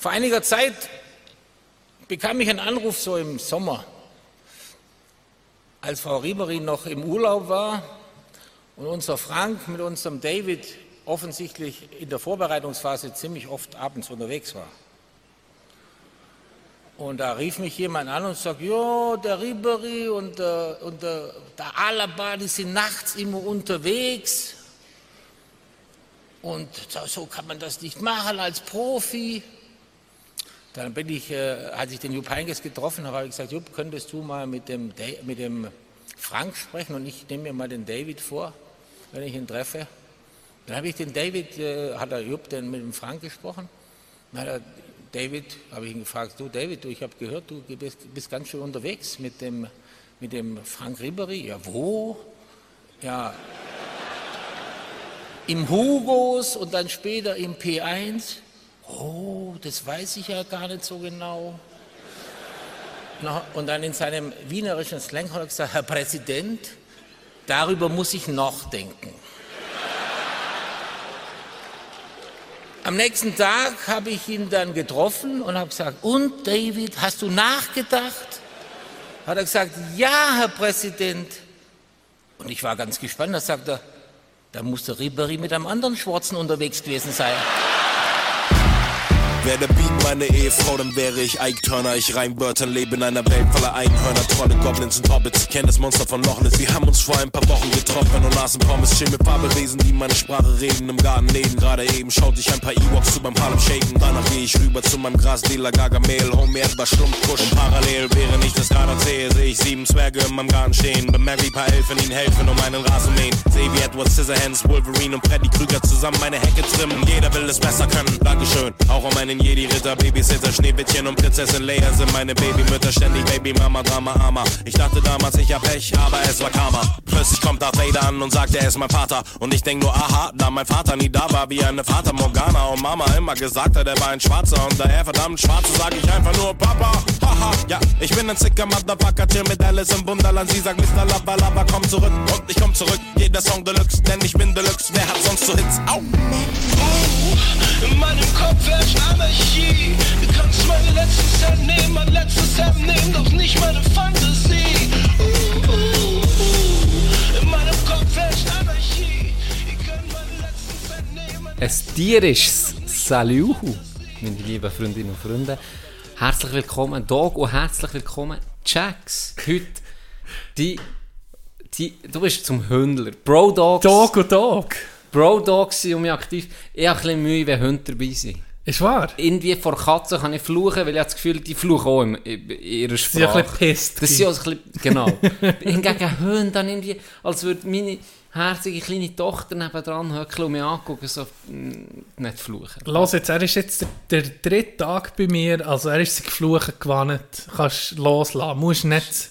Vor einiger Zeit bekam ich einen Anruf so im Sommer, als Frau Ribery noch im Urlaub war und unser Frank mit unserem David offensichtlich in der Vorbereitungsphase ziemlich oft abends unterwegs war. Und da rief mich jemand an und sagte, ja, der Ribery und der, und der, der Alaba, die sind nachts immer unterwegs. Und so kann man das nicht machen als Profi. Dann bin ich, äh, als ich den Jupp Heynckes getroffen habe, habe ich gesagt, Jupp, könntest du mal mit dem, mit dem Frank sprechen und ich nehme mir mal den David vor, wenn ich ihn treffe. Dann habe ich den David, äh, hat der Jupp denn mit dem Frank gesprochen? Dann hat er, David, habe ich ihn gefragt, du David, du, ich habe gehört, du bist, bist, ganz schön unterwegs mit dem, mit dem Frank Ribery. Ja, wo? Ja, im Hugos und dann später im P1. Oh, das weiß ich ja gar nicht so genau. Und dann in seinem wienerischen Slang hat er gesagt, Herr Präsident, darüber muss ich noch denken. Am nächsten Tag habe ich ihn dann getroffen und habe gesagt, und David, hast du nachgedacht? Hat er gesagt, ja, Herr Präsident. Und ich war ganz gespannt, da sagt er, da muss der Ribery mit einem anderen Schwarzen unterwegs gewesen sein. Wäre der Beat meine Ehefrau, dann wäre ich Ike Turner. Ich reim Wörter, lebe in einer Welt voller Einhörner, Trolle, Goblins und Hobbits. Ich kenn das Monster von Loch Ness. Wir haben uns vor ein paar Wochen getroffen und aßen Pommes. Chill mit Fabelwesen, die meine Sprache reden. Im Garten neben gerade eben schaute ich ein paar Ewoks zu beim Harlem Shaken. Danach gehe ich rüber zu meinem Grasdealer Gargamel. Homie, etwas Schlumpfkusch. Und parallel, während ich das gerade erzähle, sehe ich sieben Zwerge in meinem Garten stehen. Bemerke wie paar Elfen ihnen helfen, um meinen Rasen mähen. Sehe wie Edward Scissorhands, Wolverine und Freddy Krüger zusammen meine Hecke trimmen. Jeder will es besser können. Dankeschön. Auch um meinen Jedi-Ritter, Babysitter, Schneewittchen und Prinzessin Leia sind meine Babymütter, ständig Babymama, Drama, Armer. Ich dachte damals, ich hab Pech, aber es war Karma. Plötzlich kommt Darth Vader an und sagt, er ist mein Vater. Und ich denk nur, aha, da mein Vater nie da war, wie eine Vater Morgana und Mama immer gesagt hat, er war ein Schwarzer. Und daher verdammt Schwarze sag ich einfach nur Papa, haha. Ja, ich bin ein sicker Motherfucker, chill mit Alice im Wunderland. Sie sagt, Mr. Lava Lava, komm zurück. Und ich komm zurück, jeder Song Deluxe, denn ich bin Deluxe. Wer hat sonst so Hits? Au! In meinem Kopf herrscht Anarchie. Du kannst meine letzten Cent nehmen, mein letztes Hemd nehmen, doch nicht meine Fantasie. Uh, uh, uh. In meinem Kopf herrscht Anarchie. Ihr könnt meine letzten Cent nehmen. Ein tierisches Salut, meine lieben Freundinnen und Freunde. Herzlich willkommen, Dog, und herzlich willkommen, Jax. Heute, die, die, du bist zum Hündler. Bro Dogs. Dog und Dog. Bro Dogs sind um mich aktiv. Ich habe ein bisschen Mühe, wenn Hunde dabei sind. Ist wahr? Irgendwie vor Katzen kann ich fluchen, weil ich das Gefühl, die fluchen auch in, in ihrer Sie sind Sprache. bisschen pisst. Das sind auch ein bisschen, genau. Hingegen Hunde dann irgendwie, als würde meine herzige kleine Tochter nebendran höckeln und mich angucken, so, mm, nicht fluchen. Los jetzt, er ist jetzt der, der dritte Tag bei mir, also er ist sich geflucht gewandt. Kannst loslassen, musst nicht,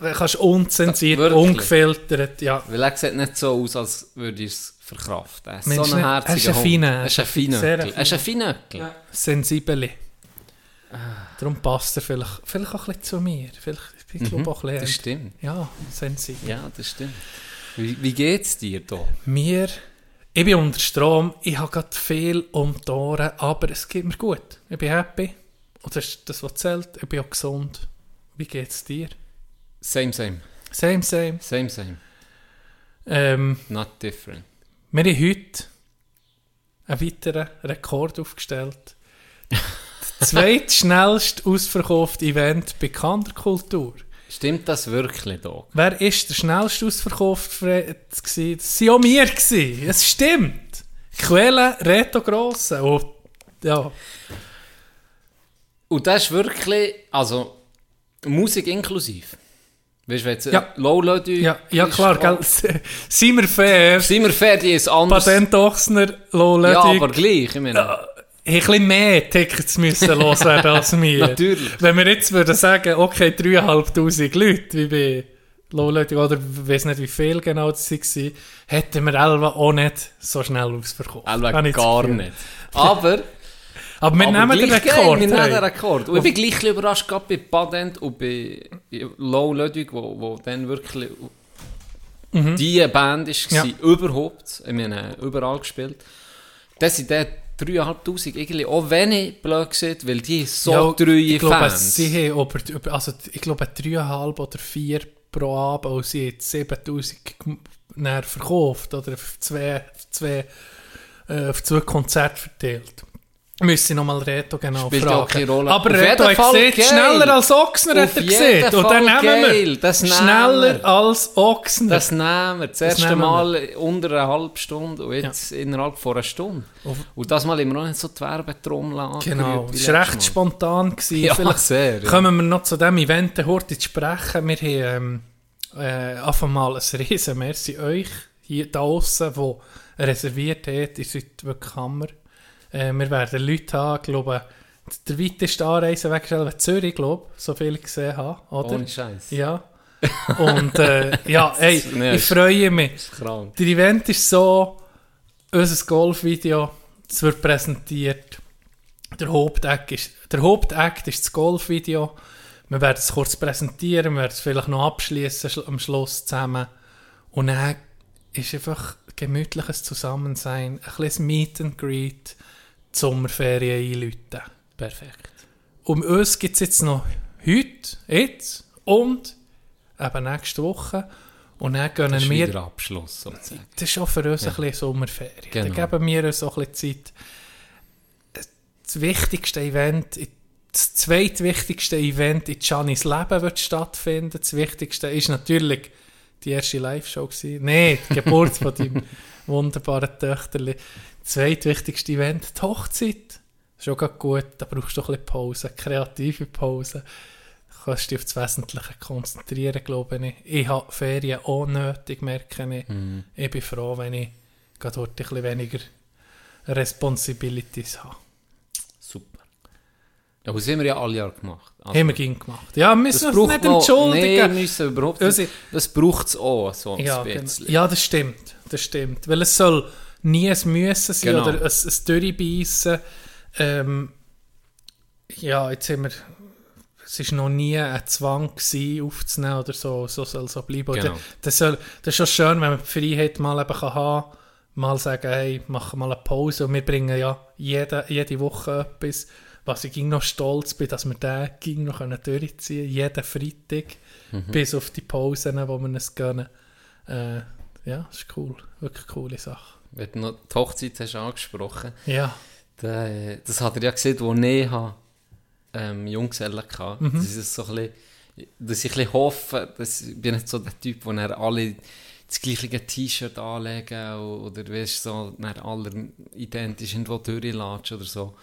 kannst unzensiert, ungefiltert, ja. Weil er sieht nicht so aus, als würde ich es verkraften. Er ist Mensch, so ein ne- herziger er ist ein Hund. feiner, Er ist ein feiner. Er ist ein feiner. Sensibel. Darum passt er vielleicht, vielleicht auch ein bisschen zu mir. Vielleicht, ich glaube auch ein bisschen. Mhm. Das stimmt. Ja, sensibel. Ja, das stimmt. Wie, wie geht es dir da? Mir, ich bin unter Strom, ich habe gerade viel um die Ohren, aber es geht mir gut. Ich bin happy. Und das ist das, was zählt. Ich bin auch gesund. Wie geht es dir? Same, same. Same, same. Same, same. Ähm, Not different. Wir haben heute einen weiteren Rekord aufgestellt. Das zweitschnellste ausverkaufte Event bei Kanderkultur. Stimmt das wirklich, Dog? Wer ist der schnellste ausverkaufte? Das waren auch wir. gewesen. Es stimmt. Quelle Reto Grosse. Und, ja. Und das ist wirklich, also, Musik inklusiv. Weißt du, jetzt Ja. Leute. Ja, ja klar, gell. Seien wir fair. Sind wir fair, die ist anders. Patent Ochsner, ja, aber gleich, ich meine. haben ein bisschen mehr Tickets müssen loswerden als wir. Natürlich. Wenn wir jetzt würden sagen, okay, 3'500 Leute, wie bei Loledig, oder ich weiß nicht, wie viel genau das waren, hätten wir Elva auch nicht so schnell ausverkauft. Das gar nicht. Aber, Aber wir aber nehmen den Rekord. Wir nehmen den Rekord. Und ich bin gleich überrascht, gerade bei Patent und bei Low Ludwig, wo, wo dann wirklich die Band ist, Ja. überhaupt, ich meine, überall gespielt. Das sind dort 3'500 irgendwie auch wenig blöd gesagt, weil die so Ja, treue ich glaube, Fans. sie haben über, also ich glaube, dreieinhalb oder vier pro Abend und sie haben 7000 gem- näher verkauft oder auf zwei, auf zwei, äh, auf zwei Konzerte verteilt. Müssen nochmal Reto genau Spielt ja fragen. auch keine Rolle. Aber Auf Reto hat gesehen, geil. schneller als Ochsner Auf hat er gesehen. Und dann nehmen wir Das nehmen schneller wir. als Ochsner. Das nehmen wir. Das erste nehmen wir. Mal unter einer halben Stunde und jetzt innerhalb von einer Stunde. Und das Mal wir noch nicht so die Werbetrommel Genau, angerührt wie es war recht Mal. spontan. Gewesen. Ja, Vielleicht sehr, ja. kommen wir noch zu diesem Event heute zu sprechen. Wir haben ähm, äh, einfach mal ein riesen Merci euch hier da draussen, die reserviert hat. Ihr seid wirklich Hammer. Äh, wir werden Leute haben, glaube der weiteste Anreiseweg ist etwa Zürich, glaube so viel ich gesehen habe. Oder? Ohne Scheiß. Ja. Und äh, ja, ey, Nee, ich freue mich. Krank. Der Event ist so, unser Golfvideo, es wird präsentiert. Der Hauptakt ist, der Hauptakt ist das Golfvideo. Wir werden es kurz präsentieren, wir werden es vielleicht noch abschließen schl am Schluss zusammen. Und dann ist einfach gemütliches Zusammensein, ein bisschen Meet and Greet, die Sommerferien einläuten. Perfekt. Um uns gibt es jetzt noch heute, jetzt und eben nächste Woche. Und dann Das gönnen ist wir Abschluss sozusagen. das ist auch für uns ein bisschen Sommerferien. Genau. Dann geben wir uns auch ein bisschen Zeit. Das wichtigste Event, das zweitwichtigste Event in Giannis Leben wird stattfinden. Das wichtigste ist natürlich die erste Live-Show gewesen. Nein, die Geburt von deinem wunderbaren Töchterli. Das zweitwichtigste Event, die Hochzeit. Gerade gut, da brauchst du ein bisschen Pause, kreative Pause. Du kannst dich auf das Wesentliche konzentrieren, glaube ich. Ich habe Ferien auch nötig, merke ich. Mhm. Ich bin froh, wenn ich gerade dort ein bisschen weniger Responsibilities habe. Super. Aber das haben wir ja alle Jahre gemacht. Also, Haben wir ging gemacht. Ja, wir müssen das uns nicht noch, entschuldigen. Nee, müssen wir überhaupt nicht. Das braucht es auch, so ein ja, genau. ja, das stimmt. Das stimmt. Weil es soll nie ein Müssen sein Genau. oder ein, ein Durchbeissen. Ähm, ja, jetzt haben wir... Es war noch nie ein Zwang gewesen, aufzunehmen oder so. So soll es so bleiben. Genau. Das, soll, das ist schon schön, wenn man die Freiheit mal eben kann haben mal sagen, hey, machen mal eine Pause. Und wir bringen ja jede, jede Woche etwas, was ich ging noch stolz bin, dass wir den ging noch durchziehen können. Jeden Freitag. Bis auf die Pausen, wo wir es gönnen. Äh, ja, ist cool. Wirklich coole Sache. Wenn du noch die Hochzeit hast angesprochen Ja. Da, äh, das hat er ja gesehen, wo ich habe, ähm, Junggesellen hatte. Das ist so ein bisschen, dass ich ein bisschen hoffe, dass ich bin nicht so der Typ, wo er alle das gleiche T-Shirt anlegen oder weißt, so, dann alle identisch irgendwo durchlatschen oder so.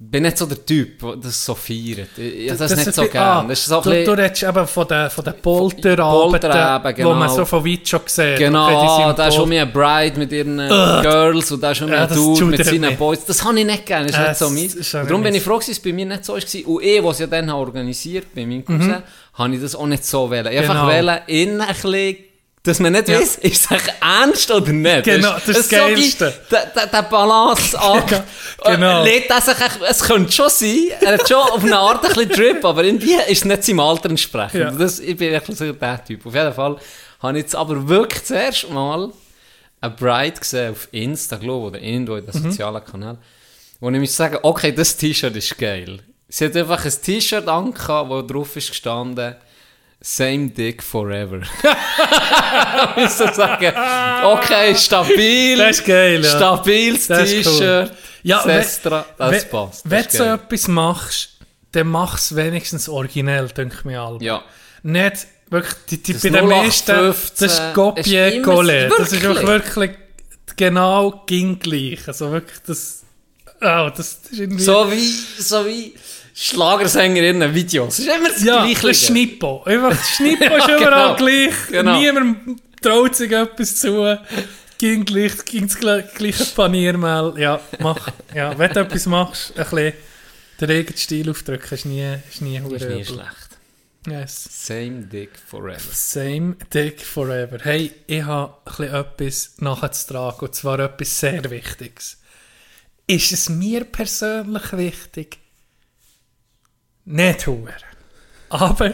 Bin nicht so der Typ, der das so feiert. Ich habe das, nicht so ist- gern. ah, das ist so du, du redest eben von den, von den Polterabenden, Polterabend, wo man genau. so von weit schon sieht. Genau, die da ist schon mehr eine Bride mit ihren Ugh. Girls und da ist schon Ja, ein das Dude mit seinen. Boys. Das habe ich nicht gerne, das ist Äh, nicht so das meins. darum bin ich froh, dass es bei mir nicht so war. Und ich, was ja dann organisiert bei meinem Cousin, habe ich das auch nicht so wählen. Ich Genau. einfach wählen, innen ein bisschen, dass man nicht Ja. weiß, ist es ernst oder nicht. Genau, das ist das so Geilste. Der, der, der Balanceakt. Genau. Lädt er sich es könnte schon sein, er hat schon auf eine Art ein bisschen Drip, aber irgendwie ist es nicht seinem Alter entsprechend. Ja. Das, ich bin wirklich so der Typ. Auf jeden Fall habe ich jetzt aber wirklich zuerst mal eine Bride gesehen auf Insta, glaube oder irgendwo in den Mhm. sozialen Kanälen, wo ich muss sagen, okay, das T-Shirt ist geil. Sie hat einfach ein T-Shirt angehabt, wo drauf ist gestanden, Same Dick Forever. muss so sagen, okay, stabil. Das ist geil, ja. Stabiles ist cool. T-Shirt. Ja, Sestra, das wenn, passt. Das Wenn du so etwas machst, dann mach es wenigstens originell, denke ich mir alle. Ja. Nicht wirklich, die, die, Das bei den meisten, 0815 das ist Kopie-Collé. immer- Das ist auch wirklich. wirklich genau ging gleich. Also wirklich, das, oh, das, das ist irgendwie... So wie, so wie Schlagersänger in den Videos. Das ist immer das ja, Gleiche. Schnippo. Einfach, das Schnippo ist Ja, überall genau. gleich. Genau. Niemand traut sich etwas zu. Ging gleich, ging das gle- gleiche Paniermehl. Ja, mach. Ja, wenn du etwas machst, ein bisschen den eigenen Stil aufdrücken, ist nie, ist nie ist nie schlecht. Yes. Same Dick Forever. Same Dick Forever. Hey, ich habe etwas nachzutragen, und zwar etwas sehr Wichtiges. Ist es mir persönlich wichtig? Nicht hure. Aber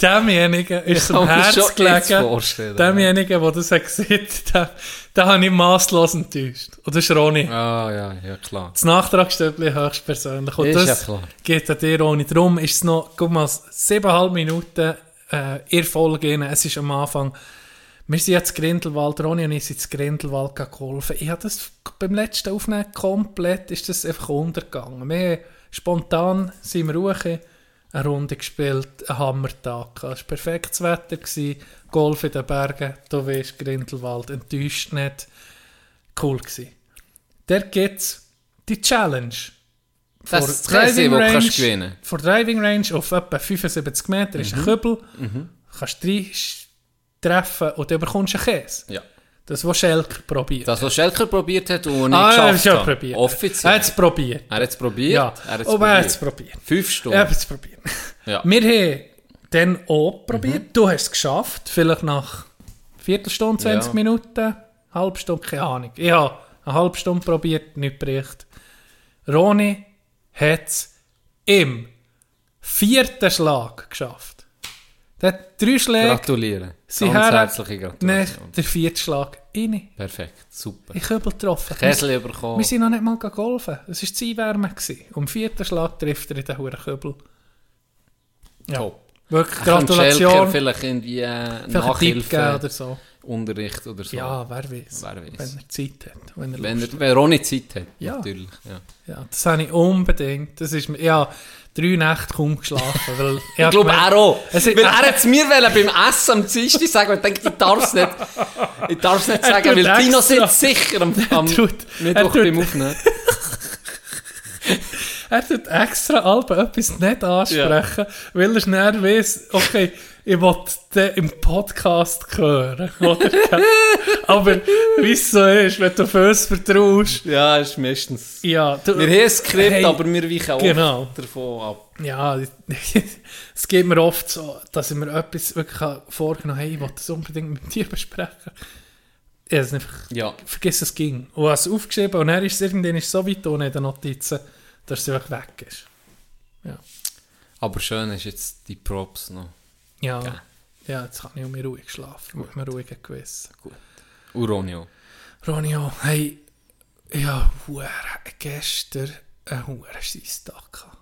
demjenigen ist am Herz jetzt gelegen. Demjenigen, der das hat gesehen hat, den habe ich masslos enttäuscht. Und das ist Roni. Ah, ja, ja, klar. Das Nachtragsstöbli höchstpersönlich. Und Ist das ja klar. geht an dir ohne. Darum ist es noch, guck mal, siebeneinhalb Minuten äh, ihr Folge. Es ist am Anfang, wir sind jetzt Grindelwald, Ronny und ich sind in Grindelwald geholfen. Ich habe das beim letzten Aufnehmen komplett, ist das einfach untergegangen. Wir spontan sind wir ruhig, eine Runde gespielt, einen Hammertag. Es war perfektes Wetter, gewesen, Golf in den Bergen, du weißt, Grindelwald, enttäuscht nicht. Cool gewesen. Dort gibt es die Challenge. Das Vor ist das du Range- kannst gewinnen Vor Driving Range auf etwa 75 Meter ist Mhm. ein Kübel. Kannst drei treffen und dann bekommst du einen Käse. Ja. Das, was Schelker probiert. Das, was Schelker probiert hat und nicht ah, er hat geschafft es ja hat. probiert. Offiziell. Er hat es probiert. Er hat es probiert. Ja, Er hat es aber er hat es probiert. Fünf Er Stunden. hat es probiert. Ja. Wir haben dann auch probiert. Mhm. Du hast es geschafft. Vielleicht nach Viertelstunde, 20 Ja. Minuten, halbe Stunde, keine Ahnung. Ich habe eine halbe Stunde probiert, nicht bericht. Roni hat es im vierten Schlag geschafft. Der hat drei Schläge. Gratulieren. Sie Ganz haben herzliche Gratulation. Nicht der vierte Schlag rein. Perfekt. Super. Ich Kübel getroffen. Käsli bekommen. Wir sind noch nicht mal golfen. Es war die Einwärme. Um vierten Schlag trifft er in den Huren Kübel. Ja. Top. Wirklich Gratulation. vielleicht irgendwie äh, Nachhilfe, oder so. Unterricht oder so. Ja, wer weiß. Wer weiß. Wenn er Zeit hat. Wenn er Wenn er, wenn er auch nicht Zeit hat, Ja. natürlich. Ja. Ja, das habe ich unbedingt. Das ist ja, drei Nächte kaum geschlafen. Weil Ich glaube, er auch. Es Weil er hat es mir beim Essen am Dienstag sagen und ich denke, ich darf es nicht, ich darf es nicht sagen, weil Tino sitzt sicher am, am Mittwoch beim Aufnehmen. Er tut extra Alben etwas nicht ansprechen, weil er schnell weiss, okay, ich wollte im Podcast hören. Aber wie es so ist, wenn du auf uns vertraust, Ja, ist meistens... ja, du, Wir haben ein Skript, Hey, aber wir weichen genau. oft davon ab. ja, es geht mir oft so, dass ich mir etwas wirklich vorgenommen habe, hey, ich wollte das unbedingt mit dir besprechen. Ich habe es einfach Ja. vergiss, es ging. Und habe es aufgeschrieben und dann ist es irgendwann es so weit in den Notizen, dass es einfach weg ist. Aber schön ist jetzt die Props noch. Ja, Ja. ja jetzt kann ich um mich ruhig schlafen, mit einem ruhigen Gewissen. Uronio. Ronio, hey, ich habe hure- gestern einen hohen Scheisstag gehabt.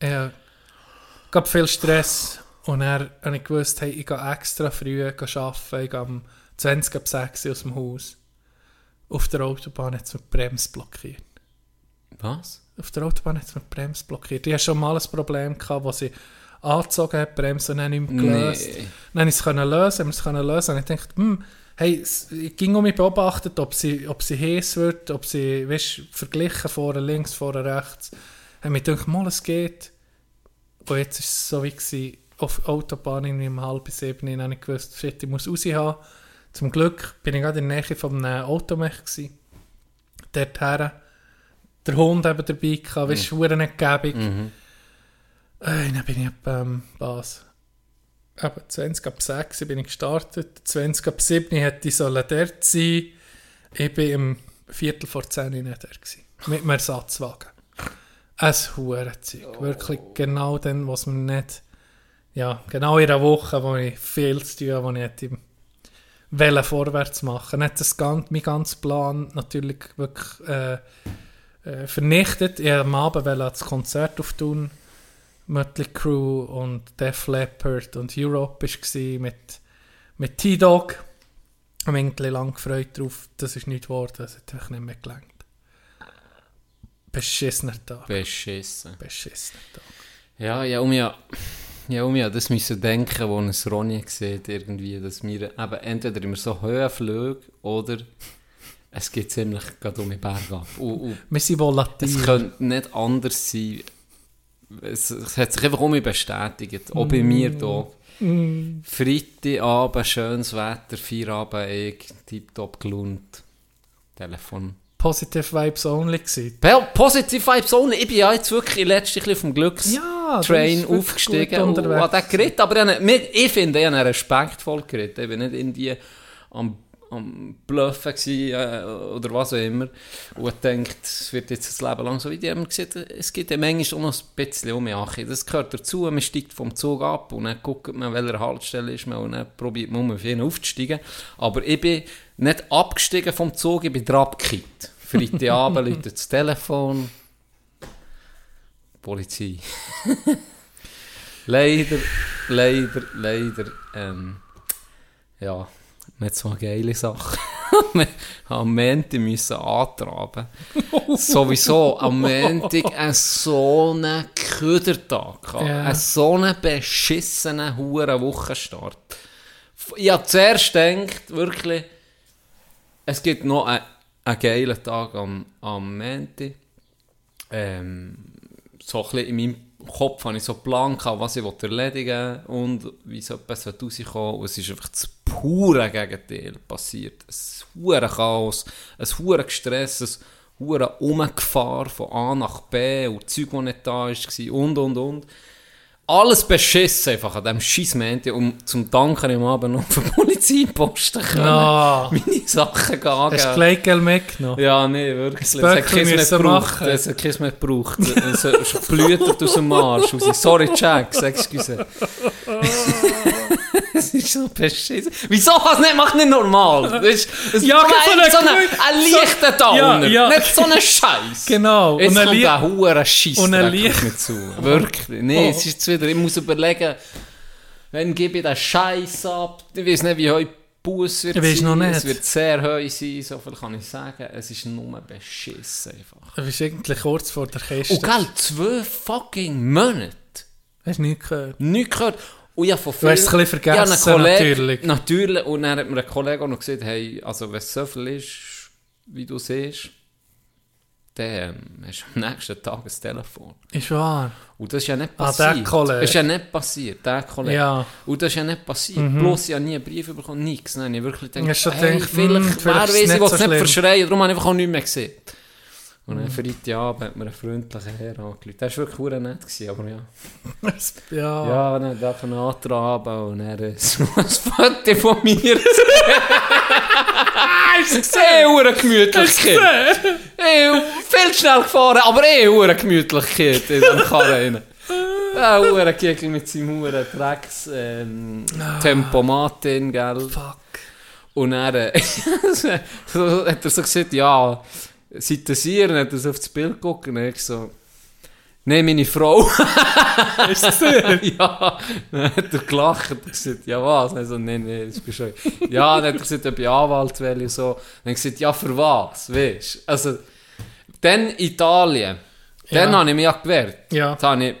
Ich gab viel Stress und dann habe ich gewusst, hey, ich gehe extra früh arbeiten, ich gehe um 20 ab 6 Uhr aus dem Haus. Auf der Autobahn hat es mir die Bremse blockiert. Was? Auf der Autobahn hat es mir die Bremse blockiert. Ich hatte schon mal ein Problem, gehabt, wo sie angezogen hat, die Bremse und dann nicht mehr gelöst. Nee. Dann ich es können lösen, können lösen. Und ich dachte, hm, hey, ich ging um mich beobachtet, ob sie, ob sie heiß wird, ob sie, weißt, verglichen, vorne links, vorne rechts. Und mir gedacht, mal, es geht. Und jetzt war es so wie gewesen, auf der Autobahn irgendwie um halb sieben, dann habe ich gewusst, shit, ich muss raus haben. Zum Glück bin ich gerade in der Nähe von einem Automech gewesen. Dort her. Der Hund eben dabei gehabt, weißt du, mhm. gäbig. Mhm. Äh, dann bin ich beim was? Eben 20 ab 6 bin ich gestartet. 20 ab 7 hätte ich sollen dort sein. Ich bin im Viertel vor 10 nicht dort gewesen. Mit einem Ersatzwagen. Ein Hurenzeug. Wirklich genau dann, was man nicht... Ja, genau in einer Woche, wo ich viel zu tun habe, wo ich hätte wollen vorwärts machen. Nicht das ganz, mein ganzer Plan natürlich wirklich äh, äh, vernichtet. Ich am Abend das Konzert auftun. Mötley Crew und Def Leppard und Europe war mit, mit T-Dog. Ich habe mich lange gefreut drauf. Das ist nicht geworden. Das hat einfach nicht mehr gelangt. Beschissener Tag. Beschissen. Beschissener Tag. Ja, ja, um ja, ja, um ja das müssen denken, wo ein Ronny sieht, irgendwie, dass wir eben entweder immer so hohe Flüge oder es geht ziemlich gerade um den Berg ab. Und, und Wir sind volatil. es könnte nicht anders sein. Es, es hat sich einfach um mich bestätigt, auch bei mir hier. Freitagabend, schönes Wetter, Feierabend, ich, tiptop gelaunt, Telefon. Positive Vibes only gewesen. Positive Vibes ohne. Ich bin ja jetzt wirklich in letzter Zeit vom Glücks... Ja, aufgestiegen gut und unterwegs. hat den geritten, aber ich, ich finde, ich habe respektvoll geritten. Ich bin nicht in die am, am Bluffen gewesen, äh, oder was auch immer. Und denkt, es wird jetzt das Leben lang so wie die haben gesagt, es gibt ja manchmal auch noch ein bisschen um Achi. Das gehört dazu, man steigt vom Zug ab und dann guckt man, welcher Haltestelle ist man und dann probiert man, um auf jeden aufzusteigen. Aber ich bin nicht abgestiegen vom Zug, ich bin abgekippt. Freitagabend läutet das Telefon. Polizei. leider, leider, leider, ähm, ja, nicht so eine geile Sache. Wir am Montag müssen antraben. Sowieso am Montag ein so einen Ködertag. gehabt. Ja. Ein so einen beschissenen huren Wochenstart. Ich habe zuerst gedacht, wirklich, es gibt noch einen, einen geilen Tag am, am Montag. Ähm, so ein bisschen in meinem Kopf habe ich so einen Plan gehabt, was ich erledigen will und wie so etwas rauskommen Und es ist einfach das pure Gegenteil passiert. Ein hure Chaos, ein hure Stress, ein hure Umgefahr von A nach B und Zeug, das nicht da war und, und, und. Alles beschissen einfach an diesem scheiß Montag. Und zum Danken am Abend noch auf den Polizeiposten können. No. Meine Sachen gehen. Hast du gleich Geld mitgenommen? Ja, nee, wirklich. Das Es hat keins mehr gebraucht. Es hat keins mehr gebraucht. Es blüht aus dem Arsch. raus. Sorry, Jack, excuse. Es ist so beschissen. Wieso kann nicht? Macht nicht normal. Das ist, das Ja, ist so so ein, ein leichter Downer. Ja, ja. Nicht so ein Scheiß. Genau. Jetzt Und ein kommt Lie- ein hoher Scheiß und ein mit zu. Wirklich. Nee, Oh. es ist wieder, ich muss überlegen, wenn gebe ich den Scheiß ab. Ich weiß nicht, wie heute Bus wird Ich weiss sein. noch nicht. Es wird sehr heu sein, so viel kann ich sagen. Es ist nur beschissen einfach. Du bist eigentlich kurz vor der Kiste. Und gell, zwei fucking Monate. Hast du nichts gehört? Nichts gehört. Und ja, von Du hast es ein bisschen vergessen, natürlich. Natürlich. Und dann hat mir ein Kollege auch noch gesagt, hey, also wenn es so viel ist, wie du siehst, dann ähm, hast du am nächsten Tag ein Telefon. Ist wahr. Und das ist ja nicht Ah, passiert. der Kollege. Das ist ja nicht passiert, der Kollege. Ja. Mhm. Und das ist ja nicht passiert. Bloß ich habe nie einen Brief bekommen, nichts. Nein, ich wirklich gedacht, hey, gedacht, vielleicht, wer vielleicht es ich will so es nicht schlimm. verschreien, darum habe ich einfach auch nichts mehr gesehen. Und Mhm. dann Freitagabend hat mir ein freundlicher Herr angerufen. Der war wirklich nett, gewesen, aber ja. Ja. Ja, dann darf ich antraben und dann äh, so ein Foto von mir. Hast du gesehen? Hure Gemütlichkeit. Ey, viel schnell gefahren, aber eh hure Gemütlichkeit in diesem Karren. Ja, hure Kegel mit seinem hure Drecks ähm, Tempomatin, gell. Fuck. Und dann äh, so, hat er so gesagt, ja, seid ihr ihr? Dann er so auf das Bild geguckt und ich so, nein, meine Frau. Ist dir? ja, dann hat er gelacht und gesagt, ja was? Dann so, nein, nein, das bist du. Ja, dann hat er gesagt, ob ich Anwalt will und so. Dann hat er gesagt, ja, für was, weißt du? Also, dann Italien. Dann Ja. habe ich mich ja gewehrt. Ja. Da habe ich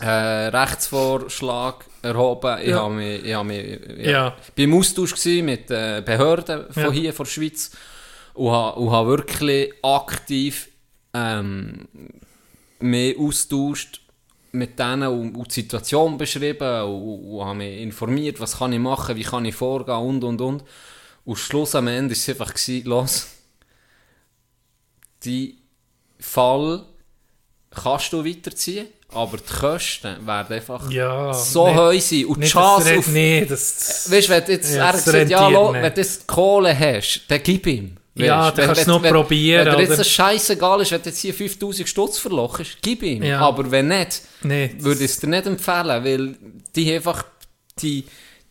äh, Rechtsvorschlag erhoben. Ich Ja. habe mich, ich habe mich, Ja. bin im Austausch mit äh, Behörden von Ja. hier, von der Schweiz. Und habe, und habe wirklich aktiv ähm, mich austauscht mit denen und, und die Situation beschrieben und, und habe mich informiert, was kann ich machen, wie kann ich vorgehen und und und. Und Schluss am Ende war es einfach, gewesen, los, die Fall kannst du weiterziehen, aber die Kosten werden einfach Ja. so nicht- heu sein. Und die Chance auf... nee, das, Weißt du, wenn du jetzt Ja, er das gesagt, ja, lo, wenn du jetzt Kohle hast, dann gib ihm. Ja, Weisst, dann kannst du es noch probieren, Wenn dir jetzt das scheißegal ist, wenn du jetzt hier 5000 Stutz verlochst, gib ihm. Ja. Aber wenn nicht, nee. würde ich es dir nicht empfehlen, weil die einfach die,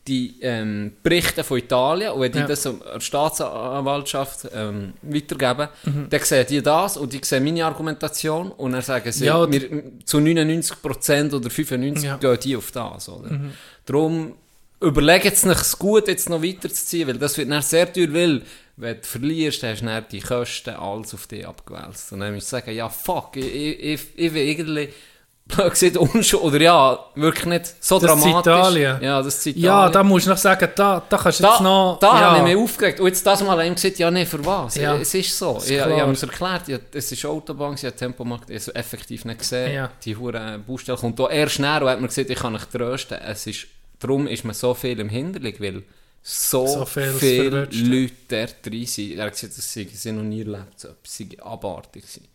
die ähm, Berichte von Italien, und wenn die Ja. das an die Staatsanwaltschaft ähm, weitergeben, Mhm. dann sehen die das und die sehen meine Argumentation und dann sagen sie, Ja, wir, zu 99% oder 95% Ja. Mhm. gehen die auf das. Oder? Darum überlegt es nicht gut, jetzt noch weiterzuziehen, weil das wird dann sehr teuer, weil wenn du verlierst, hast du dann die Kosten alles auf dich abgewälzt. Und dann musst du sagen, ja fuck, ich, ich, ich, ich will irgendwie, blöd gesagt, unschuld, oder ja, wirklich nicht so Das dramatisch. Italien. Ja, das ist Italien. Ja, da musst du noch sagen, da, da kannst du Da, jetzt noch... da ja. habe ich mich aufgeregt. Und jetzt das Mal haben gesagt, ja, nee, für was? Ja. Es ist so. Ist ich, ich habe mir es erklärt, ich, es ist Autobahn, ich habe Tempomarkt, ich habe es effektiv nicht gesehen. Ja. Die hure Baustelle kommt da erst näher und hat mir gesagt, ich kann nicht trösten. Es ist, darum ist man so viel im Hinterlig, weil so, So viel viele. Leute dort drin sind. Er hat gesagt, das sei sie noch nie erlebt, so etwas sei abartig gewesen.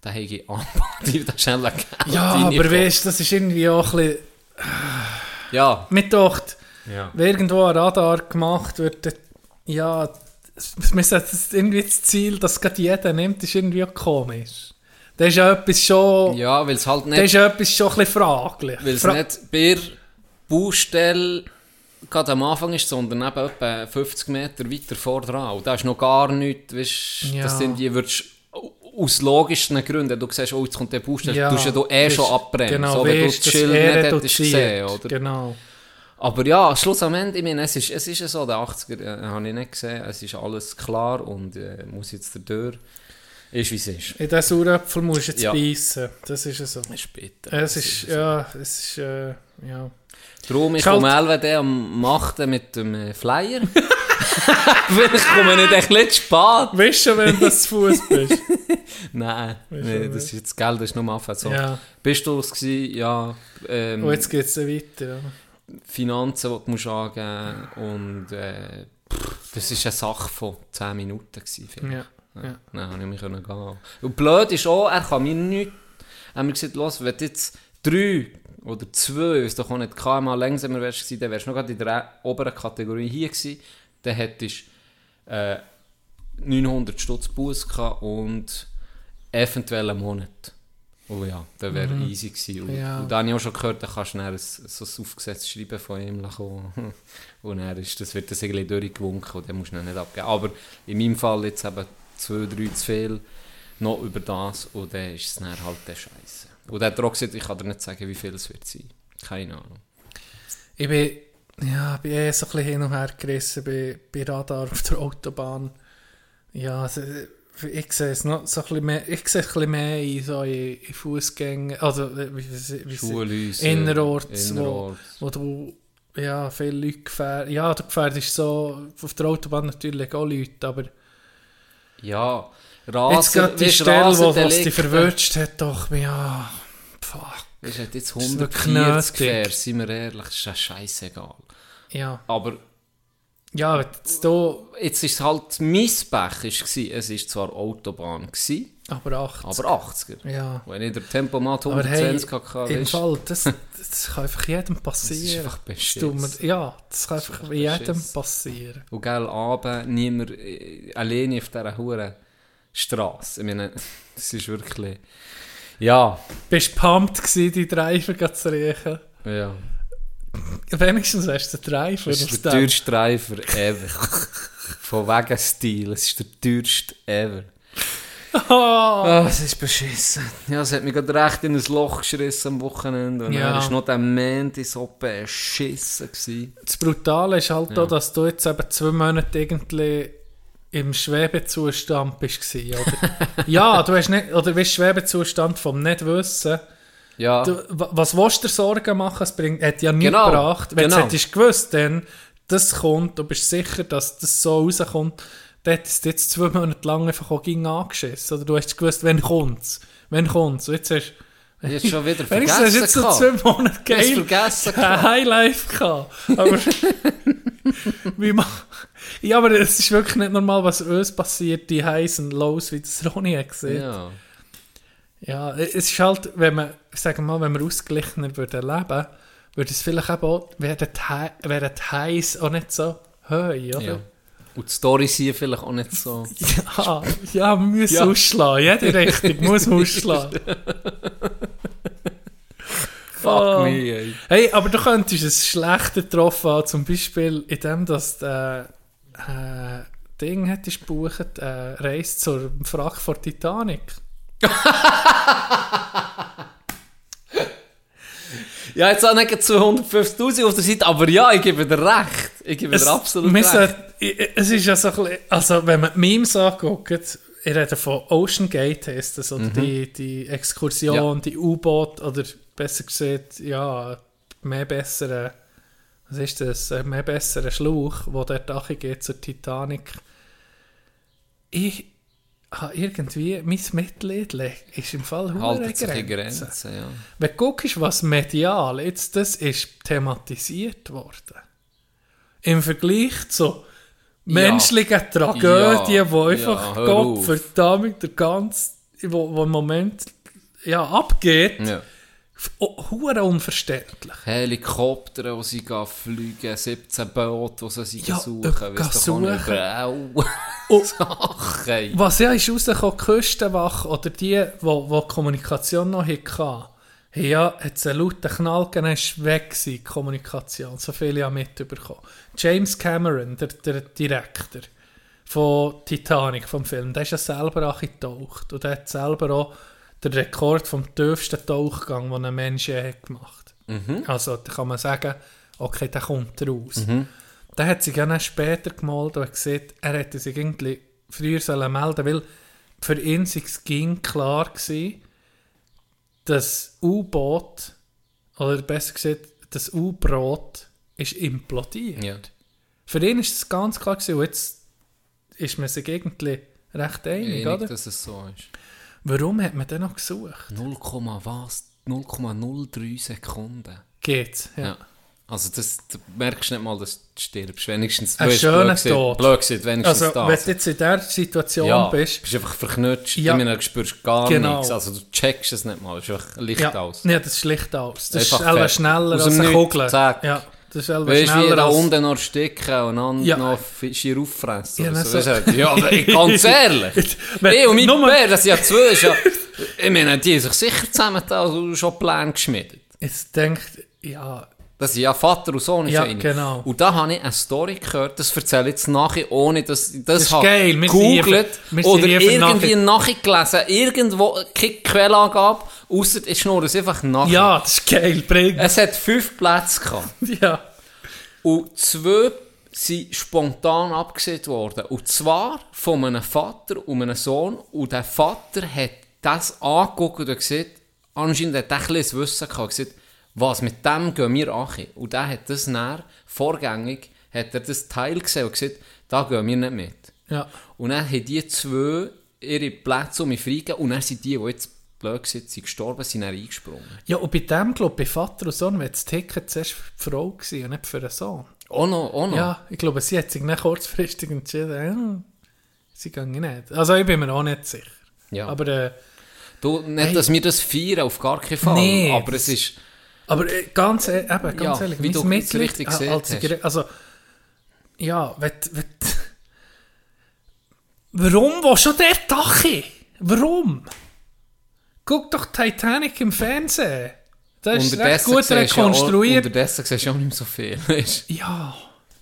Da habe ich abartig, da ist Geld Ja, aber weißt du, das ist irgendwie auch ein bisschen... Ja. Mit dachte, ja. wenn irgendwo ein Radar gemacht wird, dann- ja, das ist irgendwie das Ziel, dass gerade jeder nimmt, ist irgendwie auch komisch. Das ist ja etwas schon, Ja, weil es halt das nicht, ist ja etwas schon ein bisschen fraglich. weil es Fra- nicht bei Baustelle gerade am Anfang ist, sondern eben etwa 50 Meter weiter vor dran. Und da ist noch gar nichts, weißt, Ja. dass du irgendwie würdest, aus logischen Gründen, du siehst, oh, jetzt kommt der Baustelle, Ja, du ja du eh weisst- schon abbremsen, Genau, so, wenn du weisst, das er nicht hättest gesehen, oder? Genau. Aber ja, Schluss am Ende, ich meine, es ist, es ist so, der 80er äh, habe ich nicht gesehen, es ist alles klar und äh, muss jetzt durch. Ist wie es ist. In diesen Saurapfel musst du jetzt Ja. beißen. Das ist so. Ist bitter. Es ist, ja, es ist, äh, ja. Darum, ich Ist halt- komme LWD am 8. mit dem äh, Flyer. Vielleicht komme ich nicht ein bisschen spät. Weißt du, wenn du zu Fuß bist? Nein, nee, das ist jetzt das Geld, das ist nur am Anfang so. Ja. Bist du es gewesen? Ja. Ähm, Und jetzt geht es weiter. Ja. Finanzen, die du musst angeben und äh, pff, das war eine Sache von 10 Minuten. Gewesen. Ja. Ja. Dann konnte ich mich gehen. Und blöd ist auch, er kann mir nichts. Er hat mir gesagt, los, wenn du jetzt drei oder zwei, was doch auch nicht km langsamer wärst dann wärst du noch gerade in der oberen Kategorie hier gewesen. Dann hättest du äh, 900 Stutz Bus gehabt und eventuell einen Monat. Oh ja, das wäre easy gewesen. Und, Mhm. Ja. und dann habe ich auch schon gehört, da kannst du dann ein, so ein aufgesetztes Schreiben von ihm lassen. Und dann ist, das wird das irgendwie durchgewunken und dann musst du ihn nicht abgeben. Aber in meinem Fall jetzt eben zwei, drei zu viel noch über das und dann ist es dann halt der Scheiße. Und er hat auch gesagt, ich kann dir nicht sagen, wie viel es wird sein. Keine Ahnung. Ich bin, ja, bin eh so ein bisschen hin und her gerissen bei, bei Radar auf der Autobahn. Ja, also, ich sehe es noch so ein bisschen mehr, ich sehe ein bisschen mehr in, so in, in Fußgängen, also wie, wie, wie, innerorts, innerorts. Wo, wo du ja, viele Leute gefährdest. Ja, du gefährdest so auf der Autobahn natürlich auch Leute, aber Ja, jetzt Rasen, gerade die Stelle, wo was dich verwünscht hat, doch, ja, fuck. Weisst, hat jetzt ist wirklich 140 nötig. gefahren, seien wir ehrlich, das ist ja scheißegal. Ja, Aber ja, jetzt da, jetzt ist es halt, mein Pech ist es ist zwar Autobahn gewesen, aber 80. aber 80er. ja. Wenn ich der Tempomat Aber hey, 120 hatte, im Fall, das, das kann einfach jedem passieren. einfach Das tut mir, beschissen. ja, das kann einfach jedem beschissen. passieren. Und gell, Abend niemand äh, alleine auf dieser hohen Straße. Ich meine, das ist wirklich... Ja, Bist du pumped gewesen, die Driver zu riechen? ja. Wenigstens hast du den Driver. Das ist der teuerste Driver ever. Von wegen Stil, es ist der teuerste ever. Ah, es ist beschissen. Ja, es hat mich gerade recht in ein Loch geschrissen am Wochenende. Und Ja. dann war noch der Mandy so beschissen. Gewesen. Das Brutale ist halt auch, dass du jetzt eben zwei Monate irgendwie im Schwebezustand bist gewesen, oder? ja, du hast nicht, oder bist Schwebezustand vom Nicht-Wissen. Ja, Du, wa- was willst du dir Sorgen machen? Es bringt, hat ja nichts Genau, gebracht. Wenn genau. du hättest gewusst, dann, das kommt, du bist sicher, dass das so rauskommt, dann hättest du jetzt zwei Monate lang einfach auch gegen angeschissen. Oder du hast gewusst, wenn kommt's. Wenn kommt's. Und jetzt hast ich habe schon wieder Wenigstens hast du vergessen. jetzt so zwei Monate Ich geil vergessen. Highlife gehabt. Aber, wie man, ja, aber es ist wirklich nicht normal, was uns passiert, die und Lows, wie das Ronny hat gesehen. Ja. Ja, es ist halt, wenn man, sagen wir mal, wenn wir ausgeglichener würden leben, würde es vielleicht eben auch, wären die, Highs auch nicht so hoch, oder? ja. Und die Storys hier vielleicht auch nicht so... Ja, ja wir müssen Ja. ausschlagen. Jede Richtung muss man ausschlagen. Fuck Oh. me, ey. Hey, aber du könntest es schlechter getroffen haben, zum Beispiel in dem, dass du äh, äh, Ding hättest gebucht, äh, Reise zur Frage vor Titanic. Ja, jetzt auch nicht 250'000 auf der Seite, aber ja, ich gebe dir recht. Ich gebe dir absolut recht. i- es ist ja so ein bisschen, also wenn man die Memes anguckt, ich rede von Ocean Gate heisst das, oder die, die Exkursion, die U-Boot, oder besser gesagt, ja, mehr bessere, was ist das, mehr besserer Schlauch, wo der Dach geht zur Titanic. Ich habe irgendwie, mein Mitleid ist im Fall in Grenzen. Grenzen, ja. Wenn du guckst, was medial jetzt das ist thematisiert worden, im Vergleich zu menschlichen Tragödien, Ja, wo einfach ja, Gott verdammt der ganze, wo, wo im Moment ja, abgeht, ja. Oh, hure unverständlich. Helikopter, die sie fliegen, 17 Boote, die sie Ja, suchen. auch suchen. überall Oh. Sachen. Was ja ist rausgekommen, die Küstenwache oder die, wo, wo die Kommunikation noch hatten, haben ja, hat es einen lauten Knall gegeben, war weg gewesen, die Kommunikation. So viele ja mitbekommen. James Cameron, der, der Direktor von Titanic, vom Film, der ist ja selber auch getaucht. Und der hat selber auch den Rekord vom tiefsten Tauchgang, den ein Mensch je hat gemacht Also da kann man sagen, okay, der kommt raus. Der hat sich ja dann später gemeldet und gesagt, er hätte sich irgendwie früher sollen melden weil für ihn es ging klar gewesen, das U-Boot, oder besser gesagt, das U-Brot ist implodiert. Ja. Für ihn ist es ganz klar gewesen, und jetzt ist man sich irgendwie recht einig, Einig, oder? dass es so ist. Warum hat man den noch gesucht? 0, was? 0,03 Sekunden. Geht's, ja. Ja. Also das, du merkst nicht mal, dass du stirbst. Wenigstens, Ein du hast schöner blöd gesagt- Tod. Blöd gesagt, wenigstens Also, das. wenn du jetzt in dieser Situation ja, bist, bist einfach verknutscht, Ja. ja. du spürst gar Genau. nichts. Also du checkst es nicht mal, es ist einfach Licht ja, aus. nee, das ist Licht aus. Das Einfach ist schneller als eine Kugel. zack. Ja, das selber Weißt schneller da als... unten noch sticken und dann Ja. noch Fische auffressen. Ja, so. so- du, ja, ganz ehrlich. Ich und mein nur- Bär, das sind ja zwei, ist ja, ich meine, die haben sich sicher zusammen da also schon Pläne geschmiedet. Jetzt denkt, ja, Das sind ja Vater und Sohn. ist Ja, einig. genau. Und da habe ich eine Story gehört, das erzähle ich jetzt nachher, ohne dass ich das, ist habe geil, wir hier sind oder irgendwie nachgelesen. Irgendwo keine Quellangabe, außer es ist nur das einfach nachher. ja, das ist geil, bring. Es hat fünf Plätze gehabt. Ja, Und zwei sind spontan abgesehen worden. Und zwar von einem Vater und einem Sohn. Und der Vater hat das angeguckt und gesagt, anscheinend hat er ein das Wissen gehabt. gesagt, was mit dem gehen wir an. Und der hat das näher, vorgängig, hat er das Teil gesehen und gesagt, da gehen wir nicht mit. ja. Und dann haben die zwei ihre Plätze um mich freigegeben. Und dann sind die, die jetzt blöd sind, sind gestorben, sind dann eingesprungen. Ja, und bei dem, glaube ich, bei Vater und Sohn, wäre das Ticket zuerst für die Frau gewesen und nicht für den Sohn. Auch noch, auch noch. Ja, ich glaube, sie hat sich dann kurzfristig entschieden, ja, sie gehen nicht. Also ich bin mir auch nicht sicher. Ja. Aber, äh, Du, nicht, Hey. dass wir das feiern, auf gar keinen Fall. Nee, aber es ist... aber äh, ganz, e- eben, ganz Ja, ehrlich, wie du Mitleid, richtig äh, gesehen als Also, ja, wenn, wenn, warum wo schon der Dache? Warum? Guck doch Titanic im Fernsehen. Das ist recht gut ja rekonstruiert. Unterdessen siehst du auch nicht mehr so viel. Ja.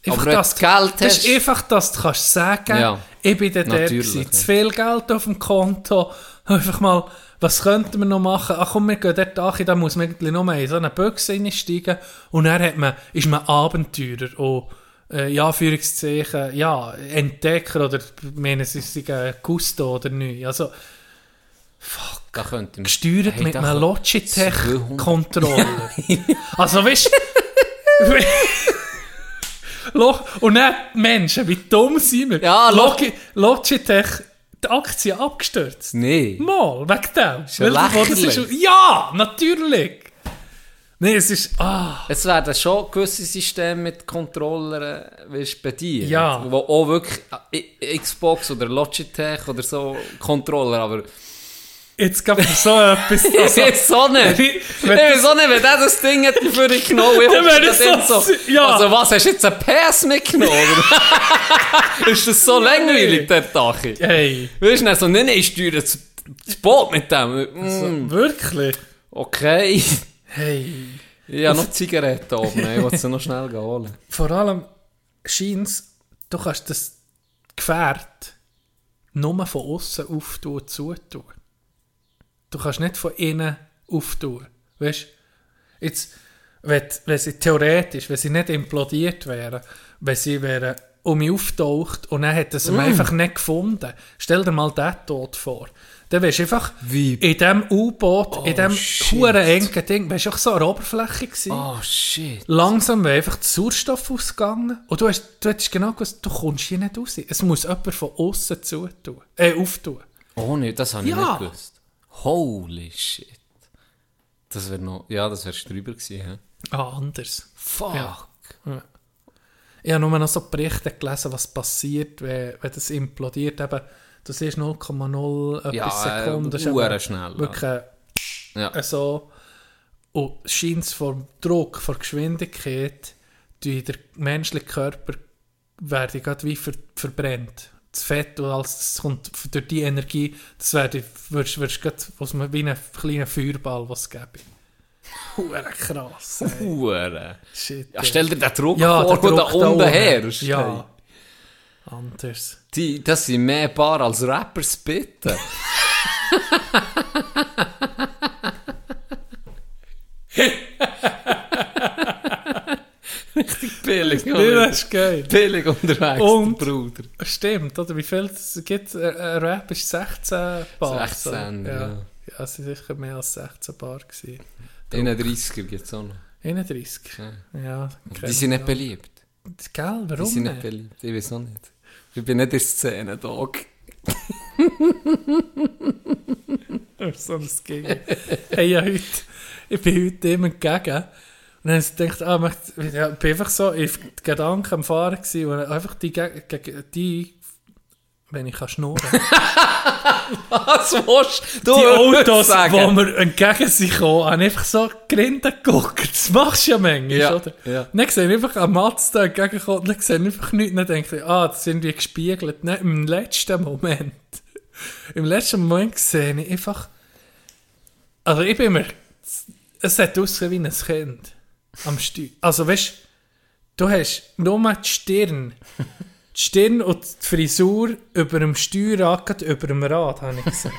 Aber Einfach wenn das, du Geld das ist einfach, dass du kannst sagen, Ja. ich bin der der. Zu viel Geld auf dem Konto. Einfach mal, was könnten wir noch machen? Ach komm, wir gehen dort an, da muss man eigentlich noch in so eine Büchse reinsteigen. Und dann hat man, ist man Abenteurer und äh, ja, Anführungszeichen, ja, Entdecker oder, ich meine, sie sind ein Gusto oder nicht. Also, Da könnte man... gesteuert Hey, mit einem kann- 200. Logitech-Controller. also, weißt du, und dann, Menschen, wie dumm sind wir? Ja, Logi Logitech, die Aktie abgestürzt. Nee. Mal, wegen dem. ja das natürlich. Nein, es ist, ah, Es werden schon gewisse Systeme mit Controllern weißt, bedient. Ja. Wo auch wirklich Xbox oder Logitech oder so Controller, aber... jetzt gab es so etwas. Ich Also, weiß auch nicht. Wenn- Ich weiß nicht, wenn der das Ding hätte für dich genommen ich hoffe, das so- denkt ja. Also was, hast du jetzt ein PS mitgenommen? ist das so langweilig, der Tag? hey, Weißt du, dann so, nein, nein, ich steuere das, Boot mit dem. Mm, wirklich? okay. Hey. Ich habe noch Zigaretten oben, ich wollte sie noch schnell holen. Vor allem scheint du kannst das Gefährt nur von außen auftun und zutun. Du kannst nicht von innen auftun. Weißt du? Jetzt, wenn, wenn sie theoretisch, wenn sie nicht implodiert wären, wenn sie wären um mich auftaucht und dann hätten sie mich einfach nicht gefunden. Stell dir mal den Tod vor. Dann wärst du einfach Wie? in diesem U-Boot, in diesem huren engen Ding, wärst du auch so an der Oberfläche gewesen. Oh shit. Langsam wäre einfach der Sauerstoff ausgegangen. Und du, hast, du hättest genau gewusst, du kommst hier nicht raus. Es muss jemand von außen zutun, äh, auftun. Oh nee, das habe ich Ja. nicht gewusst. Holy shit. Das wäre noch, ja, das wärst du drüber gewesen, hä? Ah, anders. Fuck. Ja. Ich habe nur noch so Berichte gelesen, was passiert, wenn, wenn das implodiert. Eben, du siehst 0,0 etwas Ja, äh, Sekunden. Das ist schnell, ja. Wirklich Ja. äh, so. Und scheint vom Druck, von Geschwindigkeit, die der menschliche Körper werde gerade wie ver verbrennt. Das Fett und alles, das kommt durch die Energie, das werde, wirst, wirst grad, was man wie einen kleinen Feuerball, was es gäbe. Hure krass. Hure. Shit, Ja, stell dir den Druck Ja, vor, der Druck da unten herrscht. Ja. Anders. Die, das sind mehr Bar als Rappers, bitte. Richtig billig, Ja, oder? das ist geil. Billig unterwegs, Und- Bruder. Stimmt, oder? Wie viel es gibt? Rap ist 16 Bar. 16, so. ja. ja. Ja, es waren sicher mehr als 16 Bar. Gewesen. 31er gibt es auch noch. 31. Ja. Ja. Die sind nicht beliebt. Gell, Die warum sind nicht beliebt. Ich weiß auch nicht. Ich bin nicht in der Szene, Dog. so ein Gegen. hey, ja, heute, ich bin heute dem. Und dann habe ich gedacht, ah, möchte- ja, ich bin einfach so in Gedanken am Fahren gewesen, und einfach die, Ge- die wenn ich kann schnurren Was willst du? Die Autos, sagen? die mir entgegen sind gekommen, haben einfach so gerinden geguckt. Das machst du ja manchmal, Ja, oder? ja. Dann sehe ich einfach einen Mazda entgegengekommen und dann sehe ich einfach nichts. Dann denke ich, ah, das sind wie gespiegelt. Nein, im letzten Moment. Im letzten Moment sehe ich einfach... Also ich bin mir... Es hat ausgesehen wie ein Kind am Steuer. Also weißt du, hast nur die Stirn... Die Stirn und die Frisur über dem Steuerrad, über dem Rad, habe ich gesehen.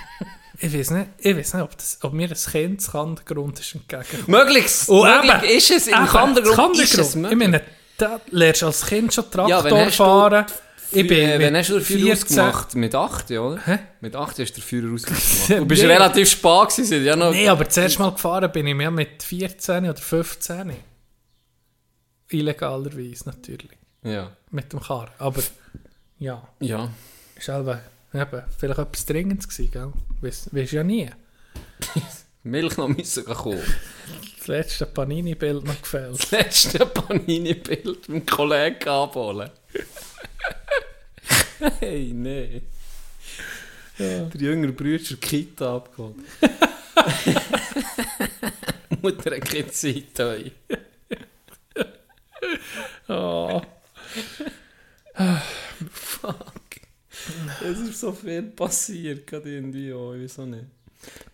ich weiß nicht, ich weiß nicht ob, das, ob mir ein Kind das Kandergrund ist entgegengekommen. Möglichst. Und möglich eben, ist es. Im Eben, Kandergrund ist es Ich meine, da lernst du als Kind schon Ja, Traktor du- fahren. Ich bin Äh, Wann hast du den Führer 14 ausgemacht? Mit 8, oder? Hä? Mit 8 hast du den Führer ausgemacht. Du bist Nee. relativ spät gewesen. Ja, noch... Nein, aber das erste Mal gefahren bin ich mehr mit 14 oder 15. Illegalerweise natürlich. Ja. Mit dem Car. Aber ja, Ja. ist halt eben, vielleicht etwas Dringendes gewesen, gell? Weißt weißt ja nie. Milch noch müssen kommen. Das letzte Panini-Bild noch gefällt. Das letzte Panini-Bild mit dem Kollegen abholen. hey, nee. Der jüngere Bruder Kita abgeholt. Mutter hat keine Zeit. Ey. Oh. Fuck. Es ist so viel passiert, gerade irgendwie auch, ich weiß auch nicht.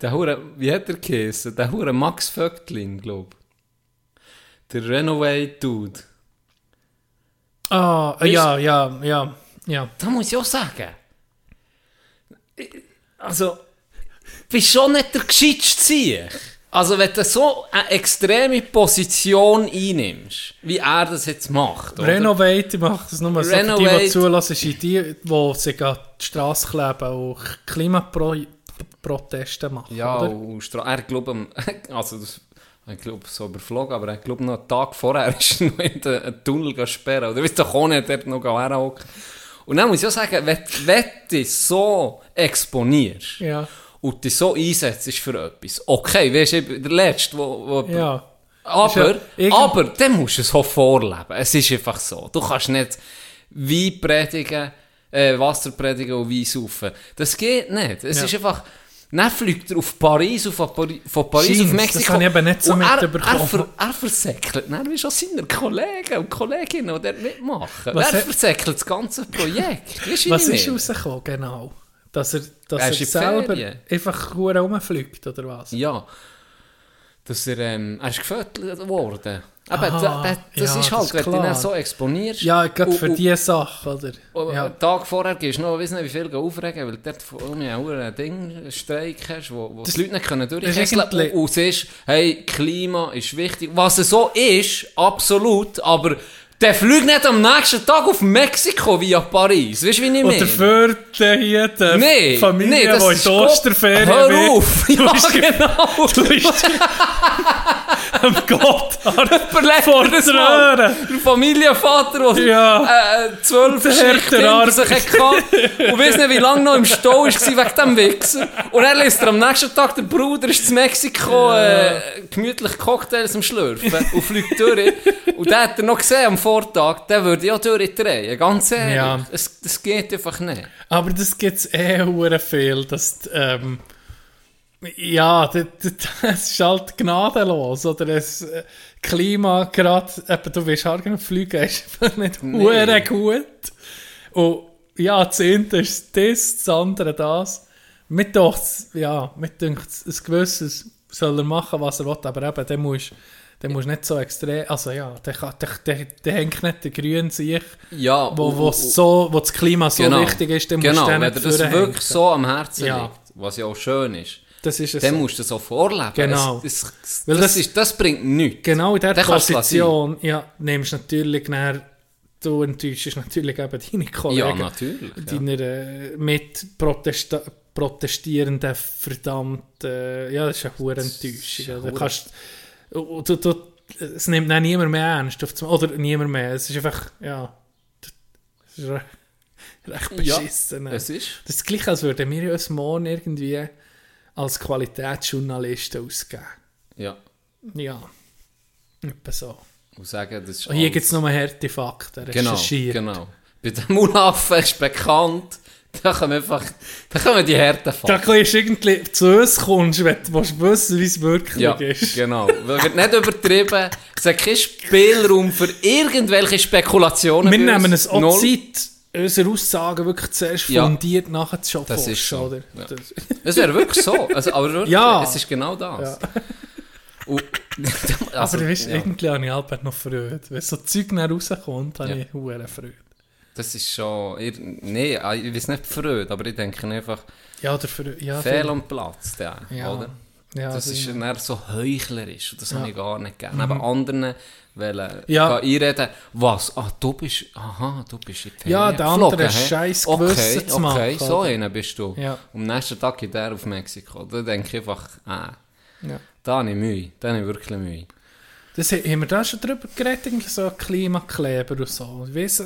Der Hure, wie hat er geheißen? Der Hure Max Vögtlin, glaub Der Renovate-Dude. Ah, ja, ja, ja, ja. Da muss ich auch sagen. Also, bist schon nicht der Sieg. Also, wenn du so eine extreme Position einnimmst, wie er das jetzt macht, oder? Renovate, ich mache das nur so für die, die zulassen, sind die, die sich an die Straße kleben und Klimaproteste machen, Ja, oder? und Stra er glaube, also das, ich glaube so überflogen, aber ich glaube noch einen Tag vorher ist er noch in den einen Tunnel sperren. Oder weißt du, auch nicht, dort noch herhocken. Und dann muss ich auch sagen, wenn, wenn du dich so exponierst Ja, und dich so einsetzt für etwas, okay, weißt du, der Letzte, wo, wo ja. aber, ja aber dann musst du es so vorleben. Es ist einfach so. Du kannst nicht Wein predigen, äh, Wasser predigen und Wein saufen. Das geht nicht. Es Ja. ist einfach... Dann fliegt er auf Paris, auf Pari von Paris Scheint's, auf das Mexiko. habe ich eben nicht so und er, er, mitbekommen. ver, er versäckelt dann wie schon seine Kollegen und Kolleginnen, die dort mitmachen. Was er Was versäckelt das ganze Projekt. Weißt wie ist rausgekommen, genau? Dass er, dass Er er, selber Ferien. einfach rumfliegt, oder was? Ja. Dass er, ähm, er ist gefüttert worden. Aber Aha, da, da, das ja, ist das halt, ist wenn du ihn so exponierst. Ja, gerade für diese Sache, oder? Und Ja. einen Tag vorher gehst du noch, weiss nicht, wie viel aufregen, weil du dort vor allem auch ein Ding, Streik hast, wo, wo Das- die Leute nicht können das durchkesseln eigentlich- und, und siehst, hey, Klima ist wichtig. Was es so ist, absolut, aber der fliegt nicht am nächsten Tag auf Mexiko via Paris. Weißt du, wie ich meine? Oder für die hier die Nee, Familie, nee, das die in die Osterferien Hör auf! Ja, genau! Du bist am Überleg vor das mal. Röhren. Der Familienvater, der Ja. äh, zwölf Der Schichtkinder Härter sich hatte und weiss nicht, wie lange noch im Stau war wegen dem Wichser. Und er lässt er am nächsten Tag, der Bruder ist in Mexiko äh, gemütlich Cocktails am Schlürfen und fliegt durch. Und den hat er noch gesehen am Vortag, der würde ja durchdrehen. Ganz ehrlich. Ja. Es, das geht einfach nicht. Aber das gibt es eh viel, dass, ähm, Ja, das, das ist halt gnadenlos. Oder das äh, Klima gerade, eben, du willst halt fliegen, ist einfach nicht Nee. gut. Und ja, das eine ist das, das andere das. Mit doch, ja, mit denkt ein gewisses soll er machen, was er will, aber eben, der muss, der muss nicht so extrem, also ja, der, der, der, der hängt nicht der Grün sich, Ja, wo, wo, so, wo das Klima so genau, wichtig ist, der genau, muss den wenn nicht dir das wirklich so am Herzen Ja. liegt, was ja auch schön ist, Das ist es dann so. musst du so vorleben. Genau. Es, es, Weil das, das- ist, das bringt nichts. Genau in dieser du Position ja, nimmst du natürlich nachher, du enttäuschst natürlich eben deine Kollegen. Ja, natürlich. Ja. Deiner äh, mit Protesta protestierenden verdammt, äh, ja, das ist eine hohe Enttäuschung. Du kannst, du, du, du, es nimmt dann niemand mehr ernst, auf oder niemand mehr, es ist einfach, ja, es ist recht, recht Ja, beschissen. Es ist. Das ist gleich, als würden wir uns morgen irgendwie als Qualitätsjournalisten ausgeben. Ja. Ja, etwa so. Und sagen, das ist Und hier gibt es nur harte Fakten, Genau, recherchiert. genau. Bei dem Mulaffen ist bekannt, da kommen einfach, da kommen die harten Da Fakten. kannst du irgendwie zu uns kommst, wenn du wissen wie es wirklich Ja, ist. genau. Weil wird nicht übertrieben, es hat keinen Spielraum für irgendwelche Spekulationen. Wir nehmen es auch. Zeit, unsere Aussagen wirklich zuerst Ja. fundiert nachher zu Das ist so, oder? ja. Das, Es wäre wirklich so. Also, aber wirklich, Ja. es ist genau das. Ja. Und, aber also, du weißt, ja, irgendwie habe ich halt noch Freude. Wenn so Zeug dann rauskommt, habe Ja. ich hure Freude. das ist schon... Nee, ich weiß nicht Freude, aber ich denke einfach, Ja, oder Freude. Ja, Fehl und Platz, der, ja. oder? Ja, das ist dann so heuchlerisch und das Ja. Mhm. habe ich gar nicht gerne. Neben anderen wollen Ja. einreden, was? Ah, du bist, aha, du bist in die Ja, Ferien der andere hä? scheiß okay, Gewissen zu machen, Okay, so oder? einer bist du. Ja. Am nächsten Tag geht der auf Mexiko. Da denke ich einfach, ah, ja. da habe ich Mühe, da habe ich wirklich Mühe. Das, haben wir da schon drüber geredet, so Klimakleber und so. Ich weiss,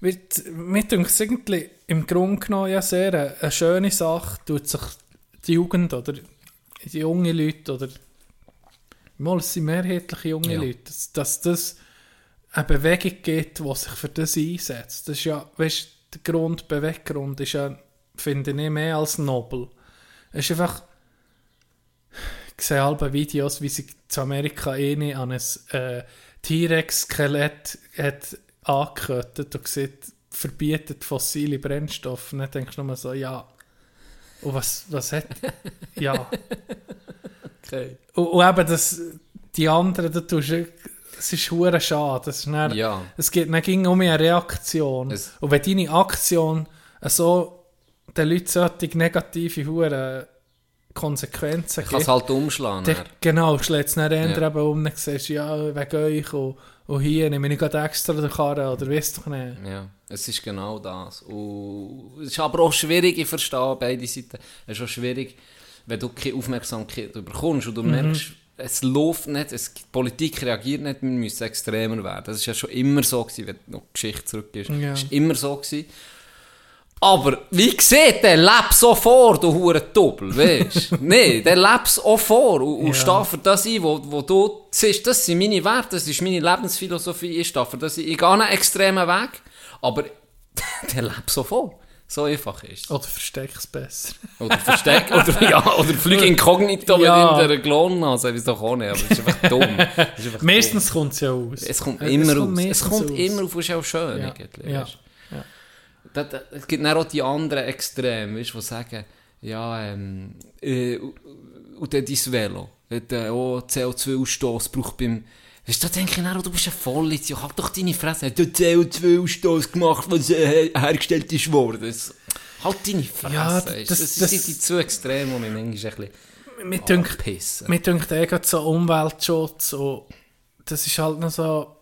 wird, mir denkt es irgendwie im Grunde genommen ja sehr eine, eine schöne Sache, tut sich die Jugend oder junge Leute oder mal sind mehrheitliche junge Ja. Leute, dass, dass das eine Bewegung gibt, die sich für das einsetzt. Das ist ja, weißt der Grund, Beweggrund ist ja, finde ich, mehr als nobel. Es ist einfach, ich sehe alle Videos, wie sie zu Amerika eine an ein äh, T-Rex-Skelett hat angekettet und sieht, verbietet fossile Brennstoffe. Und dann denkst du nur so, ja, und was, was hat, ja. Okay. Und, und eben das, die anderen, da tust du, es ist hure schade. Das ist dann, Ja. Es geht dann ging um eine Reaktion. Es- und wenn deine Aktion so den Leuten solche negative hure Konsequenzen Ich kann es halt umschlagen. dann, genau, schlägt es dann Ja. eben um, dann siehst du, ja, wegen euch und, und hier nehme ich gerade extra den Karren oder weißt du nicht. Ja, es ist genau das. Und es ist aber auch schwierig, ich verstehe beide Seiten. Es ist auch schwierig, wenn du keine Aufmerksamkeit bekommst und du Mhm. merkst, es läuft nicht, es, die Politik reagiert nicht, wir müssen extremer werden. Das ist ja schon immer so gewesen, wenn noch die Geschichte zurück ist. Ja. Es ist immer so gewesen. Aber wie sieht der lebt so vor, du hure Doppel, weißt du? Nein, der lebt auch vor und, und Ja. für das ein, wo, wo du siehst, das sind meine Werte, das ist meine Lebensphilosophie, ich stehe für das ein. Ich gehe einen extremen Weg, aber der lebt so vor. So einfach ist es. Oder versteck es besser. Oder versteck, oder, ja, oder flieg inkognito Ja. mit der Klonnase, wie doch auch nicht, aber das ist einfach dumm. Ist einfach Meistens kommt es ja aus. Es kommt immer kommt aus. Es kommt aus. immer auf, und ist auch schön Ja. eigentlich. Ja. Es gibt dann auch die anderen Extreme, weißt, die sagen, ja, ähm, äh, und dann dein Velo, hat äh, auch CO2-Ausstoß braucht beim, weißt du, da denke ich dann du bist ein Vollidiot, halt doch deine Fresse, du hast CO2-Ausstoß gemacht, was äh, hergestellt ist worden. Das, halt deine Fresse, Ja, du. das- das, das- sind die zwei Extreme, die mich manchmal ein bisschen Mir anpissen. Mir denkt eh gerade so Umweltschutz und das ist halt noch so,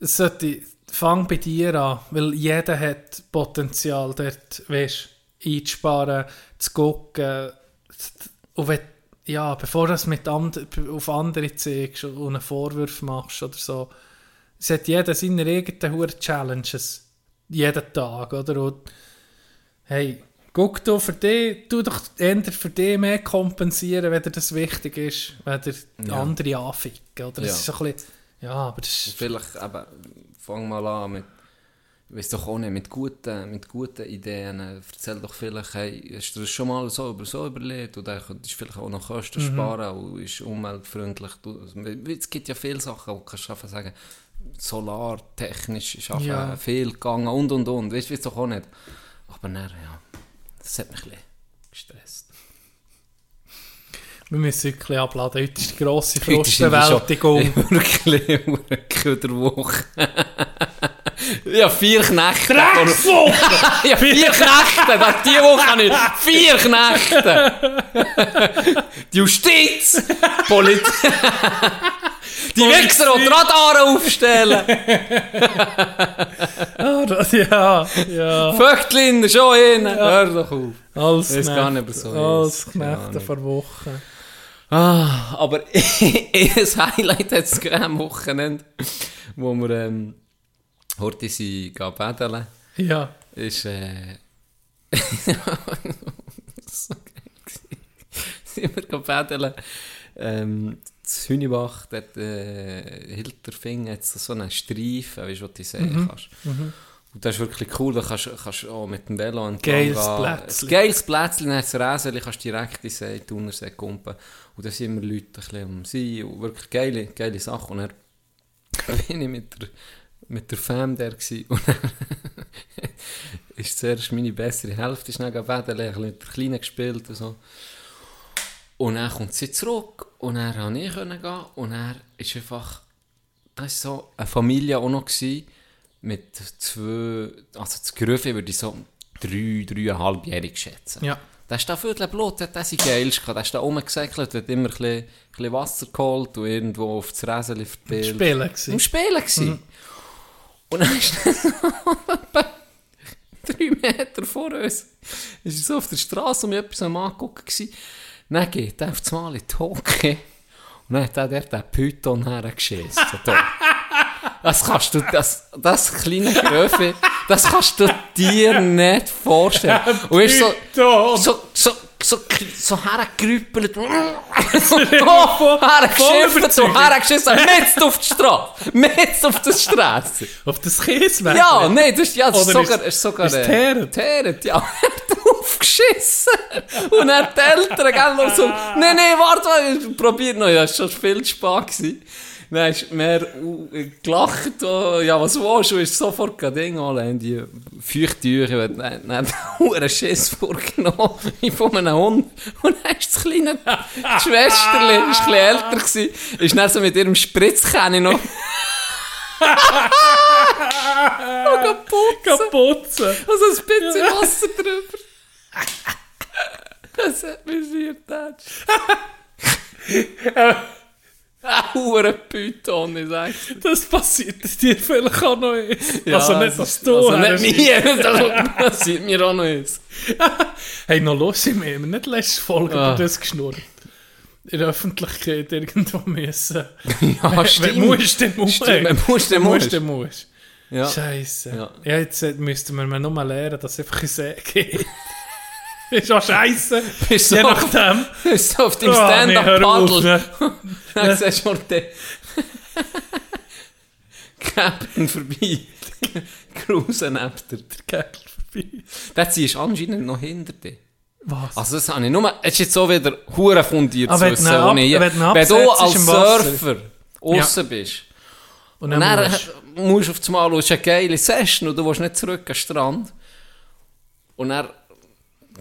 es sollte, fang bei dir an, weil jeder hat Potenzial dort, weißt, einzusparen, zu gucken und wenn, ja, bevor du es mit and, auf andere zeigst und einen Vorwurf machst oder so, es hat jeder seine eigenen hohen Challenges, jeden Tag, oder, und hey, guck du für dich, tu doch eher für dich mehr kompensieren, wenn dir das wichtig ist, wenn dir Ja. andere anficken, oder? Das Ja. ist so ein bisschen, ja, aber das ist, Vielleicht eben, fang mal an mit, weiß doch auch nicht, mit guten, mit guten Ideen, äh, erzähl doch vielleicht, hey, hast du das schon mal so über so überlegt dann könntest du vielleicht auch noch Kosten sparen und ist umweltfreundlich. Du, es gibt ja viele Sachen, wo du kannst einfach sagen, solartechnisch ist Ja. viel gegangen und und und, weißt du, weiß doch auch nicht. Aber dann, ja, das hat mich ein bisschen Wir müssen wirklich abladen. Heute ist die grosse Frustbewältigung. schon- Wirklich eine Köderwoche. ja, vier Knechte. ja, vier Knechte. Das- Die Woche ich vier Knechte. Die Justiz. Polizei. Die Wichser, die Radare aufstellen. Ah, das- ja, ja. Vögtlin, schon hin. Hör doch auf. Als Weiß gar nicht, ob es so Als ist. Keine Knechte vor Wochen. Ah, aber ein Highlight hat es am Wochenende, wo wir ähm, heute sind baden, Ja. ist äh, so geil sind wir baden, ähm, das Hünibach, dort äh, Hilterfing hat so einen Streifen, weißt du, was du sehen kannst. Und das ist wirklich cool, da kannst du auch mit dem Velo entlang Geiles gehen. Plätzchen. Ein geiles Plätzchen, dann ein Räseli, kannst direkt in See, Thunersee kumpen. Und da sind immer Leute ein bisschen um und wirklich geile, geile Sachen. Und dann bin ich mit der, mit der Fam der gewesen. und dann ist zuerst meine bessere Hälfte ist dann gebeten, ein mit der Kleinen gespielt und so. Und dann kommt sie zurück und dann konnte ich gehen und dann ist einfach, das war so eine Familie auch noch gewesen, mit zwei, also das Gröfe würde ich so drei, dreieinhalbjährig schätzen. Ja. Der Blut, der hat das geilst gehabt. Der ist da rumgesäckelt, hat immer ein bisschen, ein bisschen Wasser geholt und irgendwo auf das Räseli verteilt. Spielen Im gewesen. Spielen gsi. Und dann ist er so drei Meter vor uns. Ist so auf der Straße und mir etwas am angucken. Dann geht er auf das Mal in die Hocke und dann hat er dort den Python hergeschissen. Da. Das kannst du, das, das kleine Gröfe, das kannst du dir nicht vorstellen. Und ist so, so, so, so, so hergerüppelt. so voll hergeschiffen, so hergeschissen, mit auf die Straße. Mit auf die Straße. Auf das Kiesweg. Ja, nein, das ist, ja, das ist sogar, ist- ist sogar, ist äh, teeret, ja. Er hat drauf geschissen. Und er die Eltern, gell, so, nein, nein, warte mal, probiert noch, ja, das war schon viel Spaß gewesen. Dann ist mehr uh, gelacht, oh, ja, was willst du, ist sofort kein Ding, alle haben die Feuchttücher, dann dann hat er einen Schiss vorgenommen, wie von einem Hund. Und dann ist das kleine Schwesterli, ist ein bisschen älter gewesen, ist dann so mit ihrem Spritzkännchen noch kaputt. Kaputzen. Also ein bisschen Wasser drüber. Das hat mich sehr getatscht. Ein hure Python, ich sag's. Das passiert dir vielleicht auch noch eins. Ja, also nicht, dass ist- du Also nicht mir, das passiert mir auch noch eins. Hey, noch los, wir haben nicht letzte Folge Ah. über das geschnurrt. In der Öffentlichkeit irgendwo müssen. Ja, Wenn stimmt. du musst, dann musst Stimmt, wenn du musst, dann Wenn du musst. dann musst. Ja. Scheiße. Ja. Ja. jetzt müssten wir mir nur mal lernen, dass es einfach in See geht. Ist auch scheiße. Bist Je nachdem. Bist du auf dem Ah, Stand-Up-Paddle. ne? Dann siehst du den Captain vorbei. Cruisen neben dir. Geil vorbei. Der ziehst anscheinend noch hinter dir. Was? Also das habe ich nur, es ist jetzt so wieder hure fundiert Ah, zu wissen, du ab- wenn du Wenn du als. Surfer außen bist, Und und dann dann musst du- musst du auf einmal, du eine geile Session und du willst nicht zurück an den Strand. Und dann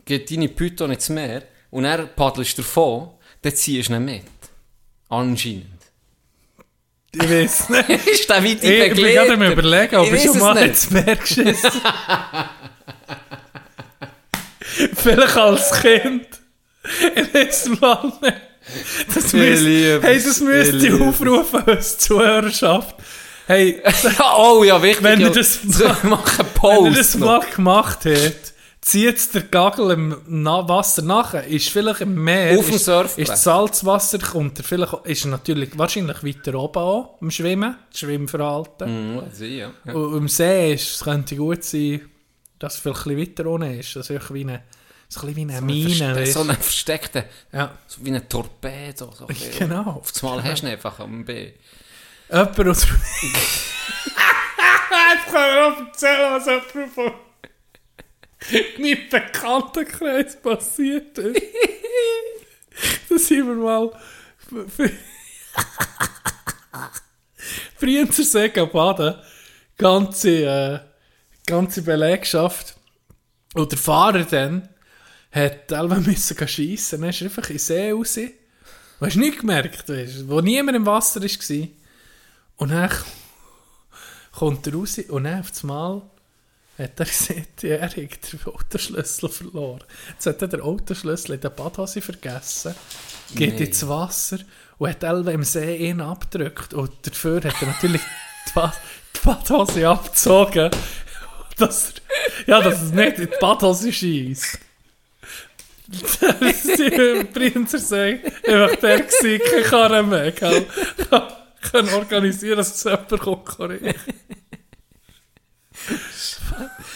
geht deine Python ins Meer und dann paddelst davon, dann ziehst du ihn mit. Anscheinend. Ich weiß nicht. ist der weite Ich, ich bin gerade Begleiter? überlegen, ob Ich ich schon mal ins Meer geschissen Vielleicht als Kind. Ich weiß mal nicht. Das liebe hey, das Ich müsste ich liebe es. aufrufen als Zuhörerschaft. Hey, oh ja, wichtig. Wenn ja, ihr das- zu machen wenn ihr Post. das mal gemacht habt, zieht der Gagel im Na Wasser nachher, ist vielleicht im Meer, Auf dem ist, Surfbrett. ist Salzwasser, kommt er vielleicht, ist er natürlich wahrscheinlich weiter oben an, im Schwimmen, das Schwimmverhalten. Mhm, ich, ja. Ja. Und im See ist, es könnte gut sein, dass es vielleicht ein weiter unten ist, das ist wie eine, so ein bisschen wie eine Mine, Verste- weißt so du? einen versteckten, Ja, so wie ein Torpedo. So genau. Auf das Mal hast du einfach am B. Jemand aus... kann mir auch erzählen, was jemand von meinem Bekanntenkreis passiert ist. da sind wir mal zur See baden. Ganze, äh, ganze Belegschaft. Und der Fahrer dann hat selber müssen schiessen. Dann ist er einfach in den See raus. Du hast nicht gemerkt, weißt, wo niemand im Wasser war. Und dann kommt er raus und dann auf das Mal hat er gesagt, ja, er hat den Autoschlüssel verloren. Jetzt hat er den Autoschlüssel in der Badhose vergessen, geht Nee. ins Wasser und hat Elbe im See ihn abgedrückt. Und dafür hat er natürlich die, Ba- die Badhose abgezogen, dass er, ja, dass es nicht in die Badhose schießt. Das ist im Prinzersee einfach der gewesen, kein Karren mehr. gell? Kann- Kann organisieren, dass es jemand kommt.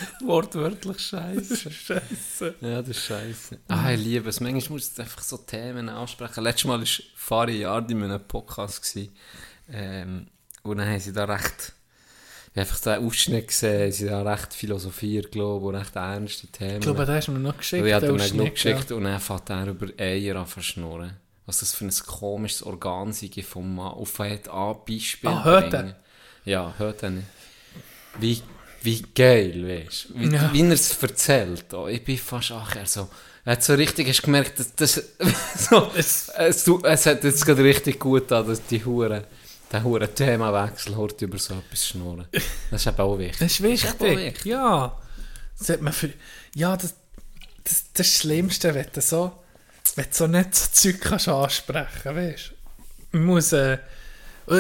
Wortwörtlich scheiße. Scheiße. Ja, das ist scheiße. Ah, ich liebe es. Manchmal muss ich einfach so Themen ansprechen. Letztes Mal war Fari Jardi in einem Podcast. Gewesen. Ähm, und dann haben sie da recht, ich habe einfach den Ausschnitt gesehen, sie da recht philosophiert, glaube ich, und recht ernste Themen. Ich glaube, da hast du mir noch geschickt. Und ich habe den dann Ausschnitt, geschickt und dann fängt er über Eier an zu schnurren. Was das für ein komisches Organ sei vom Mann. Auf hat an Beispiel Ah, hört bringen. Ja, hört er nicht. Wie, wie geil, weißt du? Wie, Ja. wie er es erzählt. Oh, ich bin fast, ach, er so... Er hat so richtig hast gemerkt, dass das... so, Es- es, es hat jetzt gerade richtig gut an, dass die Hure... Der hure Themawechsel hört über so etwas schnurren. Das ist eben auch wichtig. Das ist wichtig. Ja. Das hat man für, ja, das, das, das ist das Schlimmste, wenn du so, wenn du so nicht so Zeug kannst ansprechen weißt Man muss, äh,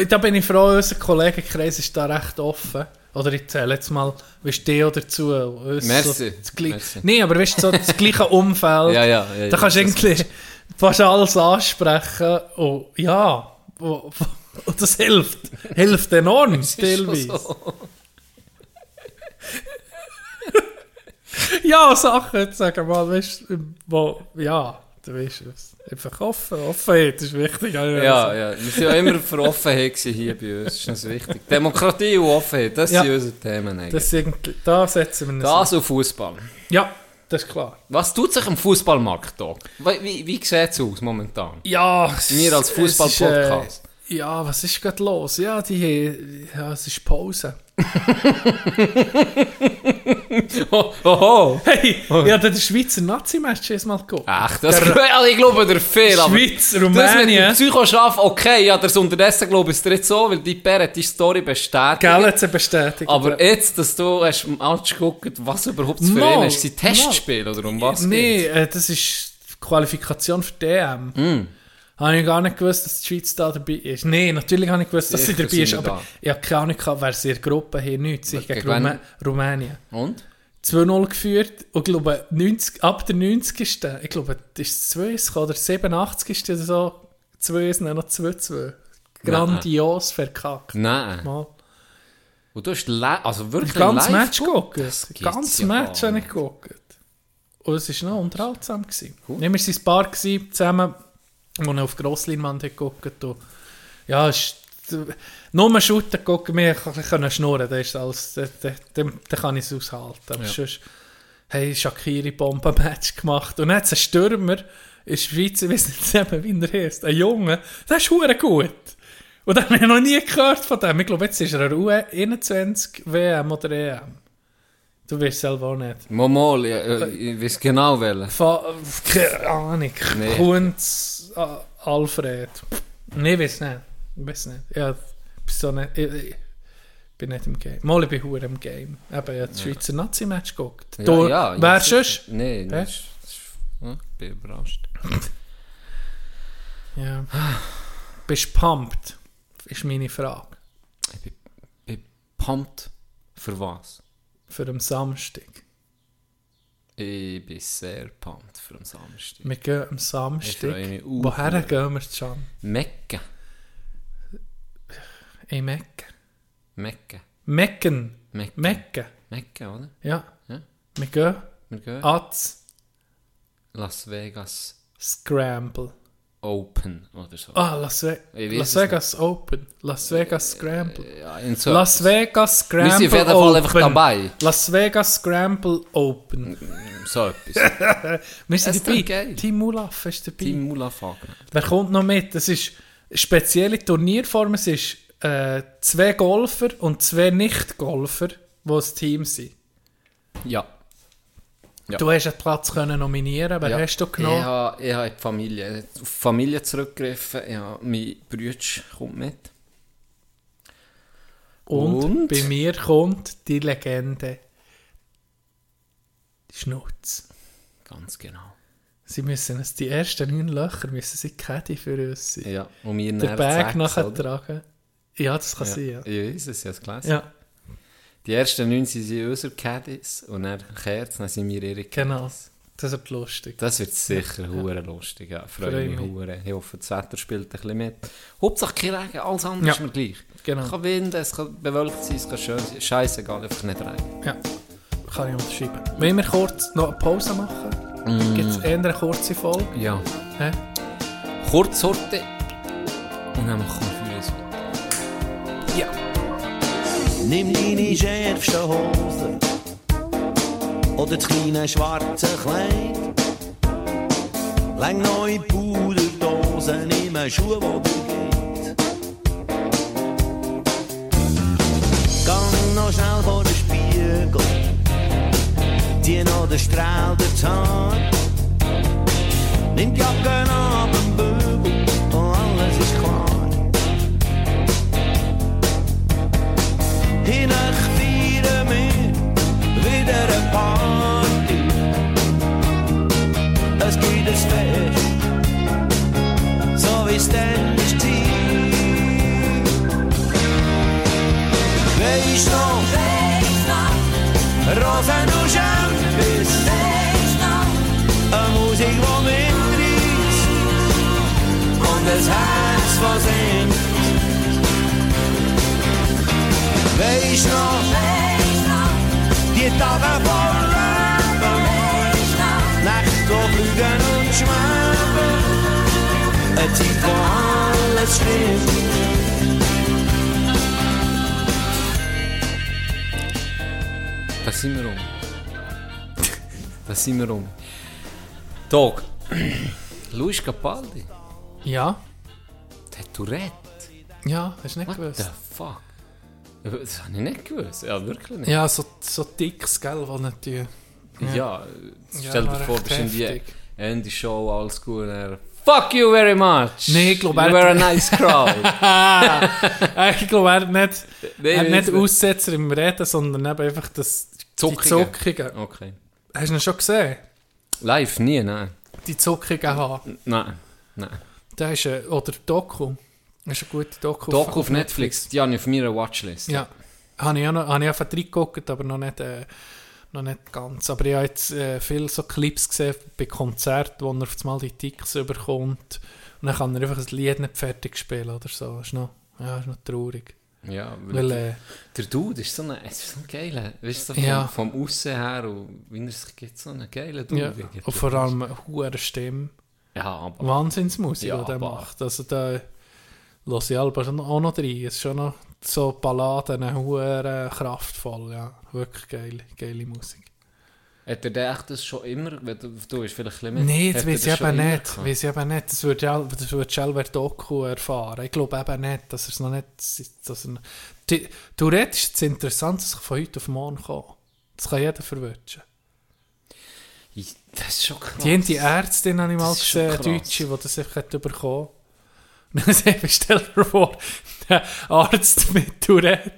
da bin ich froh, unser Kollegenkreis ist da recht offen. Oder ich zähle jetzt mal, weißt du, dir dazu. uns Merci. So Merci. Nee, aber weißt du, so das gleiche Umfeld. Ja, ja, ja, Da kannst du irgendwie fast alles ansprechen. Und ja, und, und das hilft. Hilft enorm, teilweise. so. Ja, Sachen, sagen wir mal, weißt du, wo, ja, du weißt es. Einfach offen, Offenheit ist wichtig. Ja, ja. Wir sind ja immer für Offenheit hier bei uns. Das ist wichtig. Demokratie und Offenheit, das Ja. sind unsere Themen eigentlich. Das, irgendwie- da setzen wir uns. Das und Fußball. Ja, das ist klar. Was tut sich am Fußballmarkt da? Wie, wie, wie sieht es aus momentan? Ja, Wir als Fußball-Podcast. Ja, was ist gerade los? Ja, die, ja, es ist Pause. Oh, oh, Hey, ja, der Schweizer Nazi-Match ist mal geguckt. Ach, das Der- also ich glaube der viel, aber Schweiz, das mit dem Rumänien. Psychoschaff, okay, ja, das unterdessen glaube ich ist dir jetzt so, weil die Bär hat die Story bestätigt. Gell, hat sie bestätigt. Aber jetzt, dass du hast Match geguckt, was überhaupt für Mal, ihn ist, sind Testspiel oder um was Nee, äh, das ist die Qualifikation für EM. Mm. Habe ich gar nicht gewusst, dass die Schweiz da dabei ist. Nee, natürlich habe ich gewusst, dass sie dabei ist, wir aber da. ich habe keine Ahnung, gehabt, wer sie in der Gruppe hier nicht. Sie gegen Gegen Rumä Rumänien. Und? 2-0 geführt und ich glaube, 90, ab der 90. Ich glaube, das ist 2 oder 87. oder so. 2 dann noch 2-2. Grandios verkackt. Nein. Mal. Und du hast also wirklich Das ganze live Match geguckt? ganze ja Match habe ich geguckt. Und es war noch unterhaltsam. Gewesen. Cool. Wir waren ein Paar gewesen, zusammen, wo wir auf Grossleinwand geguckt und Ja, es ist, nur mal shooten gucken, wir können schnurren, das ist alles, da, da, da, da kann ich es aushalten. Aber Ja. sonst, hey, Shakiri Bombenmatch gemacht und es einen Stürmer in der Schweiz, ich weiß nicht wie er heißt, ein Junge, der ist hure gut. Und den habe ich noch nie gehört von dem. Ich glaube, jetzt ist er eine U21 WM oder EM. Du weißt selber auch nicht. Mal, ja, ich weiß genau welchen. Keine Ahnung. Nee. Kunz, Alfred. Nee, ich weiß nicht. Ich weiß nicht. Ja, bin so nicht. Ich, ich bin nicht im Game. Mal, ich bin hure im Game. Eben, ich habe das Schweizer Nazi-Match geguckt. Ja, du, ja, wer ja, sonst? Nee, ist, ja, ich bin überrascht. Ja. Bist du pumped? Ist meine Frage. Ich bin, bin pumped. Für was? Für den Samstag. Ich bin sehr pumped für den Samstag. Wir gehen am Samstag. Woher gehen wir schon? Mekka. In Mekka. Mekka. Mecken. Mekka. Mekka. Mekka, oder? Ja. Ja. Wir gehen Wir gehen. ans Las Vegas. Scramble. Open oder so. Ah, Las, Ve Ich weiß Las es Vegas Open. Las Vegas Scramble. Ja, so Las Vegas Scramble Wir sind auf jeden Fall Open. einfach dabei. Las Vegas Scramble Open. so etwas. Wir sind Das ist dabei. geil. Team Mulaf ist dabei. Team Mulafag. Wer kommt noch mit? Das ist eine spezielle Turnierform. Es ist äh, zwei Golfer und zwei Nicht-Golfer, die ein Team sind. Ja. Ja. Du hast einen Platz können nominieren. Wer ja. hast du genommen? Ich habe, ich habe die Familie, auf die Familie zurückgegriffen. Ich habe, mein Bruder kommt mit. Und, Und? bei mir kommt die Legende Schnutz. Ganz genau. Sie müssen es, die ersten neun Löcher müssen sie Caddy für uns sein. Ja, und wir Bag sechs, nachher tragen. Ja, das kann Ja. sein, ja. Ich weiß es, habe es gelesen. Ja, Die ersten neun sind unsere Caddies und dann kehrt dann sind wir ihre Caddies. genau. Das ist lustig. Das wird sicher hure lustig, ja. Freue Freu mich hure. Ich hoffe, das Wetter spielt ein bisschen mit. Hauptsache kein Regen, alles andere Ja. ist mir gleich. Genau. Es kann winden, es kann bewölkt sein, es kann schön sein. Scheißegal, einfach nicht Regen. Ja, kann ich unterschreiben. Wollen wir kurz noch eine Pause machen? Mm. Gibt es eher eine kurze Folge? Ja. Hä? Kurzsorte und dann machen wir Nimm deine schärfsten Hosen oder das kleine schwarze Kleid. Läng neue Puderdosen, nimm einen Schuh, wo dir geht. Gang noch schnell vor den Spiegel, die noch den Strahl durchs Haar. Nimm die Jacke ab da sind wir um. Dog. Luis Capaldi. Ja? Der Tourette. Ja, hast du nicht What gewusst? the fuck? Das habe ich nicht gewusst. Ja, wirklich nicht. Ja, so, so dickes, gell, was nicht die... Ja, Ja, stell dir war vor, das sind die. Ende Show, alles gut. er, Fuck you very much! Nee, ich glaub, You er- were a nice crowd. Ich glaube, er hat nicht, Nee, er hat. Aussetzer im Reden, sondern einfach das, die Zuckige. Okay. Hast du ihn schon gesehen? Live nie, nein. Die Zuckungen haben. Nein, nein. Der ist, äh, oder Doku. Das ist eine gute Doku. Doku auf Netflix, die habe ich auf meiner Watchlist. Ja. Habe ich auch noch, habe ich einfach reingeguckt, aber noch nicht, äh, noch nicht ganz. Aber ich habe jetzt äh, viele so Clips gesehen bei Konzerten, wo er auf einmal die Ticks überkommt. Und dann kann er einfach ein Lied nicht fertig spielen oder so. Das ist noch, ja, ist noch traurig. Ja, weil äh, der Dude ist so ein, ist so ein geiler, weißt du, so vom, Ja. vom Aussen her und wie er sich gibt, so ein geiler Dude. ja, und vor allem eine hohe Stimme. Ja, aber... Wahnsinnsmusik, Ja, die aber- macht. Also da höre ich schon- auch noch rein. Es ist schon noch so Balladen, hohe kraftvoll. Ja, wirklich geile, geile Musik. Hat er denn echt das schon immer, du, bist vielleicht ein bisschen mit, Nein, hat das weiß ich eben nicht. Weiss ich eben nicht. Das würde ja- das würde selber Doku erfahren. Ich glaube eben nicht, dass er es noch nicht... Dass er, die, du redest, es ist interessant, dass ich von heute auf morgen komme. Das kann jeder verwünschen. Das ist schon krass. Die haben die Ärztin habe ich mal ist gesehen. Deutsche, die das einfach hat bekommen Und dann stell dir vor, der Arzt mit Tourette.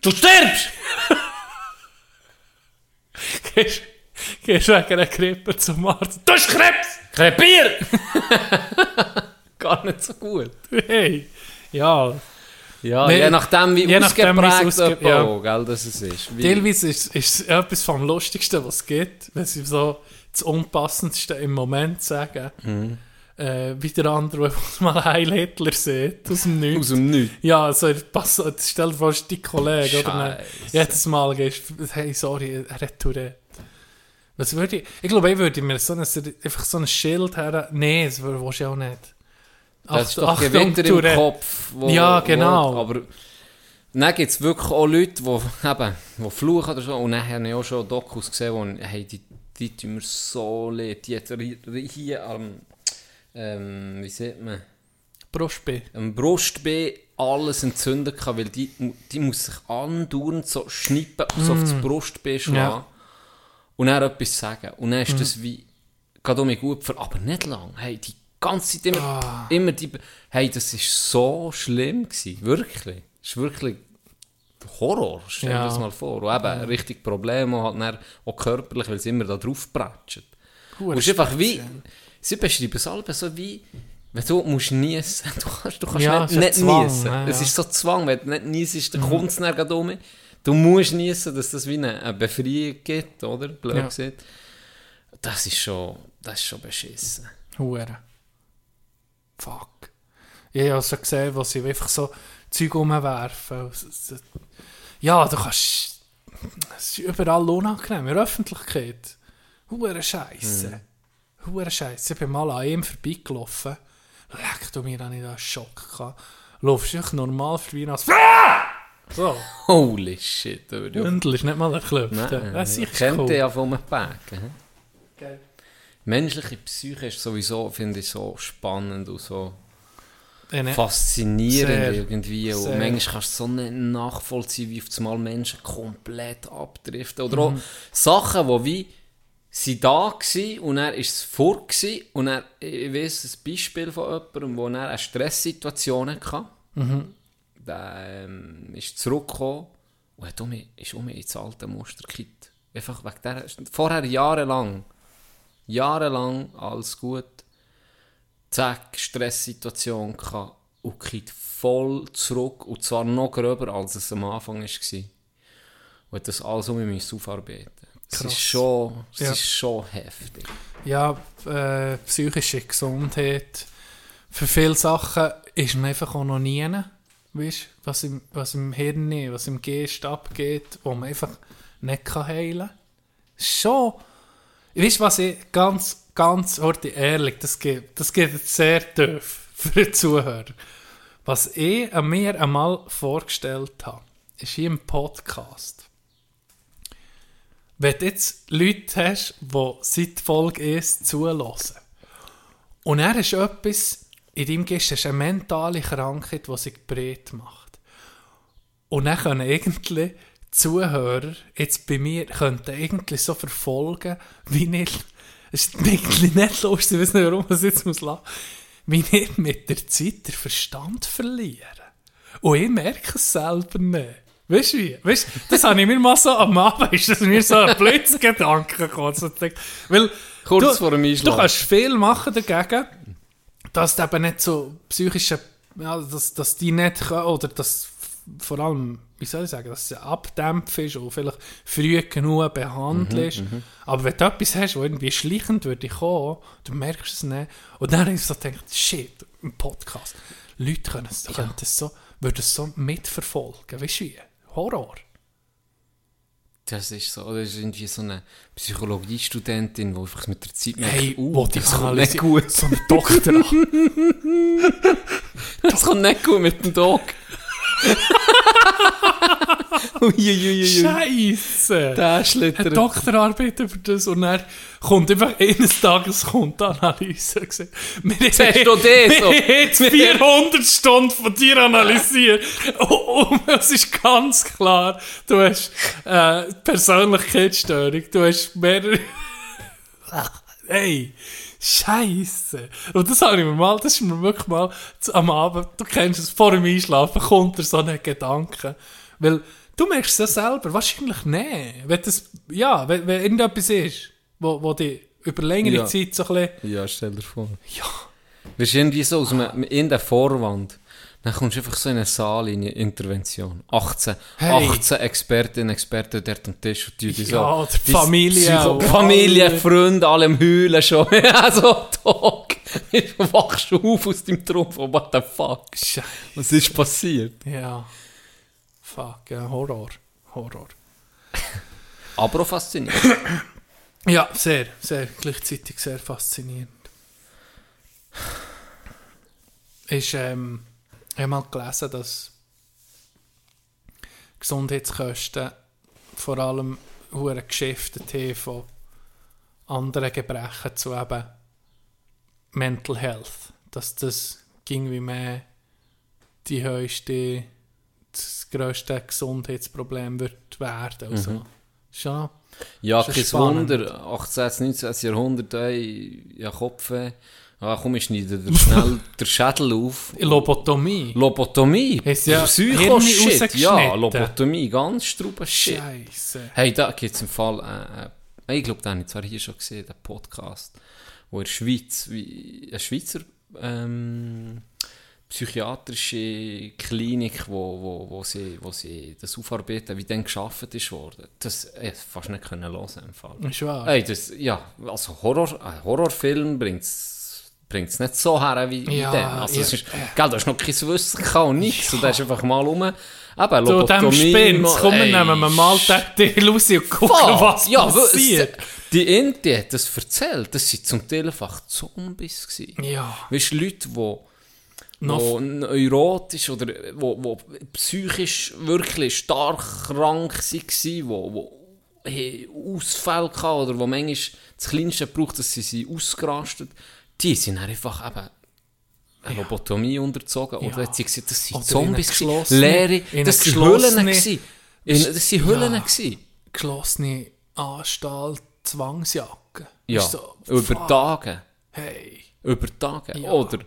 Du stirbst! Gehst, gehst wegen einer Grippe zum Arzt. Du hast Krebs! Krepier! Gar nicht so gut. Hey! Ja, Ja, Nee, je nachdem, wie je nachdem, ausgeprägt ausge- jemand ja. auch, gell, das es ist. Wie, teilweise ist, ist es etwas vom Lustigsten, was es gibt, wenn sie so das Unpassendste im Moment sagen. Mhm. Äh, wie der andere, der mal Heil Hitler sieht, aus dem Nichts. aus dem Nichts. Ja, also pass, stell dir vor, dein Kollege, oder? Dann Scheisse. Jedes Mal gehst du, hey, sorry, er hat Tourette. Was würde ich, ich glaube, ich würde mir so ein, einfach so ein Schild her, nee, das willst du auch nicht. Das ist doch Achtung, Gewitter im Tourette. Kopf. Wo, Ja, genau. Wo, aber dann gibt es wirklich auch Leute, die, eben, die fluchen oder so. Und dann habe ich auch schon Dokus gesehen, wo hey, die, die tun mir so leid. Die hat hier am, ähm, wie sieht man, Brustbein. am Brustbein alles entzündet gehabt, weil die, die muss sich andauernd so schnippen, so auf das Brustbein schlagen. Mm. Ja. Und dann etwas sagen. Und dann Mm. ist das wie, geht um mich gut für, aber nicht lang. Hey, die ganze Zeit immer, Ah. immer die, hey, das ist so schlimm gewesen. Wirklich. Das ist wirklich Horror, stell dir Ja. das mal vor. Und eben richtig Probleme hat dann auch körperlich, weil sie immer da drauf pratschen. Und es ist einfach wie, sie beschreiben es alle so wie, wenn du musst niesen, du kannst, du kannst Ja, nicht, es nicht Zwang, niesen. ja, Es ja. ist so Zwang, wenn du nicht niesest, dann kommt es gerade um. Du musst niesen, dass das wie eine, eine Befreiung gibt, oder? Blöd Ja. gesagt. Das ist schon, das ist schon beschissen. Hure. Fuck. Ich habe schon gesehen, wo sie einfach so Zeug umwerfen. Es- es- Ja, du kannst. Es ist überall unangenehm. In der Öffentlichkeit. Hure Scheiße. Hure Scheiße. Ich bin mal an ihm vorbeigelaufen. Leck du mir, habe ich da einen Schock gehabt. Laufst du normal vorbei als. So, Holy shit, ich Bündel ist nicht mal. Nein, Das ist kennt cool. ja von einem? Geil. Menschliche Psyche ist sowieso, finde ich, so spannend und so Äh, ne. faszinierend Sehr. irgendwie. Und Sehr. manchmal kannst du so nicht nachvollziehen, wie auf einmal Menschen komplett abdriften. Oder Mhm. auch Sachen, die wie sie da waren und er ist es fort gewesen, und er, ich weiß ein Beispiel von jemandem, wo er eine Stresssituation hatte. Mhm. Der ähm, ist zurückgekommen und hat um ist um ins alte Muster gekippt. Einfach wegen der, vorher jahrelang, jahrelang alles gut, zack, Stresssituation gehabt und kippt voll zurück und zwar noch gröber, als es am Anfang war. Und hat das alles um mich müssen aufarbeiten. Es Krass. ist schon, es Ja. ist schon heftig. Ja, äh, psychische Gesundheit. Für viele Sachen ist man einfach auch noch nie. Weißt was im, was im Hirn, was im Geist abgeht, wo man einfach nicht kann heilen kann. Schon. Weißt du, was ich ganz, ganz heute ehrlich, das geht, das geht jetzt sehr tief für den Zuhörer. Was ich mir einmal vorgestellt habe, ist hier im Podcast. Wenn du jetzt Leute hast, die seit Folge 1 zulassen und er ist etwas, in deinem Geist du eine mentale Krankheit, die sich breit macht. Und dann können irgendwie Zuhörer jetzt bei mir könnten irgendwie so verfolgen, wie ich, es ist irgendwie nicht lustig, ich weiß nicht, warum ich jetzt muss lachen, wie ich mit der Zeit den Verstand verliere. Und ich merke es selber nicht. Weißt du wie? Weißt, du, das habe ich mir mal so am Abend, ist das mir so ein blödes Gedanke gekommen. Weil Kurz du, vor dem Einschlafen. Du kannst viel machen dagegen, dass du eben nicht so psychische, ja, dass, dass die nicht können, oder dass vor allem, wie soll ich sagen, dass sie abdämpft ist und vielleicht früh genug behandelst. Aber wenn du etwas hast, wo irgendwie schleichend würde kommen, du merkst es nicht. Und dann habe ich so gedacht, shit, im Podcast. Leute können es, können das so, würden es so mitverfolgen. Weißt du wie? Horror. Das ist so, das ist irgendwie so eine Psychologiestudentin, die einfach mit der Zeit merkt, Hey, uh, die das kommt nicht gut. So ein Doktor. Das kommt nicht gut mit dem Dog. Uiuiuiui. Scheiße. Der Eine schlittert. Doktorarbeit über das und dann kommt einfach eines Tages kommt die Analyse. Wir Siehst du das so? Haben jetzt 400 Stunden von dir analysiert. Und, und es ist ganz klar, du hast äh, Persönlichkeitsstörung, du hast mehrere... hey, Scheiße. Und das habe ich mir mal, das ist mir wirklich mal am Abend, du kennst es, vor dem Einschlafen kommt dir so ein Gedanke. Weil du merkst es ja selber, wahrscheinlich nicht. Wenn das, ja, wenn, wenn irgendetwas ist, wo, wo dich über längere Ja. Zeit so ein bisschen, Ja, stell dir vor. ja, ist irgendwie so aus einem, in der Vorwand. Dann kommst du einfach so in eine Saal, in eine Intervention. 18, Hey. 18 Expertinnen, Experten dort am Tisch und die, die so. Ja, die Familie Psycho- und Familie. Freunde, alle am Heulen schon. also, Tag. Wachst du auf aus deinem Traum von, what the fuck? Scheiße. Was ist passiert? Ja. Fuck, ja, Horror. Horror. Aber auch faszinierend. Ja, sehr, sehr, gleichzeitig sehr faszinierend. ist, ähm, ich habe mal gelesen, dass Gesundheitskosten vor allem hure geschiftet haben von anderen Gebrechen zu eben Mental Health. Dass das ging wie mehr die höchste, das grösste Gesundheitsproblem wird werden. Also, schon, Ja, Ist ja kein spannend. Wunder, 18., 19. Jahrhundert, ey, ja, Kopfweh. Ah, komm, ich schneide dir schnell den Schädel auf. Lobotomie. Lobotomie. Hast ja Psycho-Shit. Ja. Lobotomie, ganz struber Shit. Scheiße. Hey, da gibt es im Fall, äh, äh, ich glaube, den habe ich zwar hier schon gesehen, den Podcast, wo in der Schweiz, wie, eine Schweizer ähm, psychiatrische Klinik, wo, wo, wo, sie, wo sie das aufarbeiten, wie dann geschaffen ist worden. Das äh, fast nicht können hören im Fall. Ist wahr. Hey, das, ja, also Horror, ein Horrorfilm bringt es nicht so her wie Ja, dem. Also, ja. ist, gell, da hast noch kein Wissen und nichts. Und da ist einfach mal rum. Eben, Zu dem mal- komm, wir ey, nehmen wir mal den Teil raus und gucken, Fuck, was ja, passiert. es- Die Inti hat das erzählt, das waren zum Teil einfach Zombies. Gewesen. Ja. Weißt du, Leute, die wo neurotisch oder wo, wo psychisch wirklich stark krank waren, wo, wo hey, Ausfälle hatten oder wo manchmal das Kleinste braucht, dass sie sie ausgerastet, die sind einfach eben eine Lobotomie unterzogen. Oder Ja. hat sie gesagt, das sind Zombies, leere, das sind Hüllen. Das sind Hüllen. Ja. Geschlossene Anstalt, Zwangsjacke. Ja, so, über fuck, Tage. Hey. Über Tage. Ja. Oder,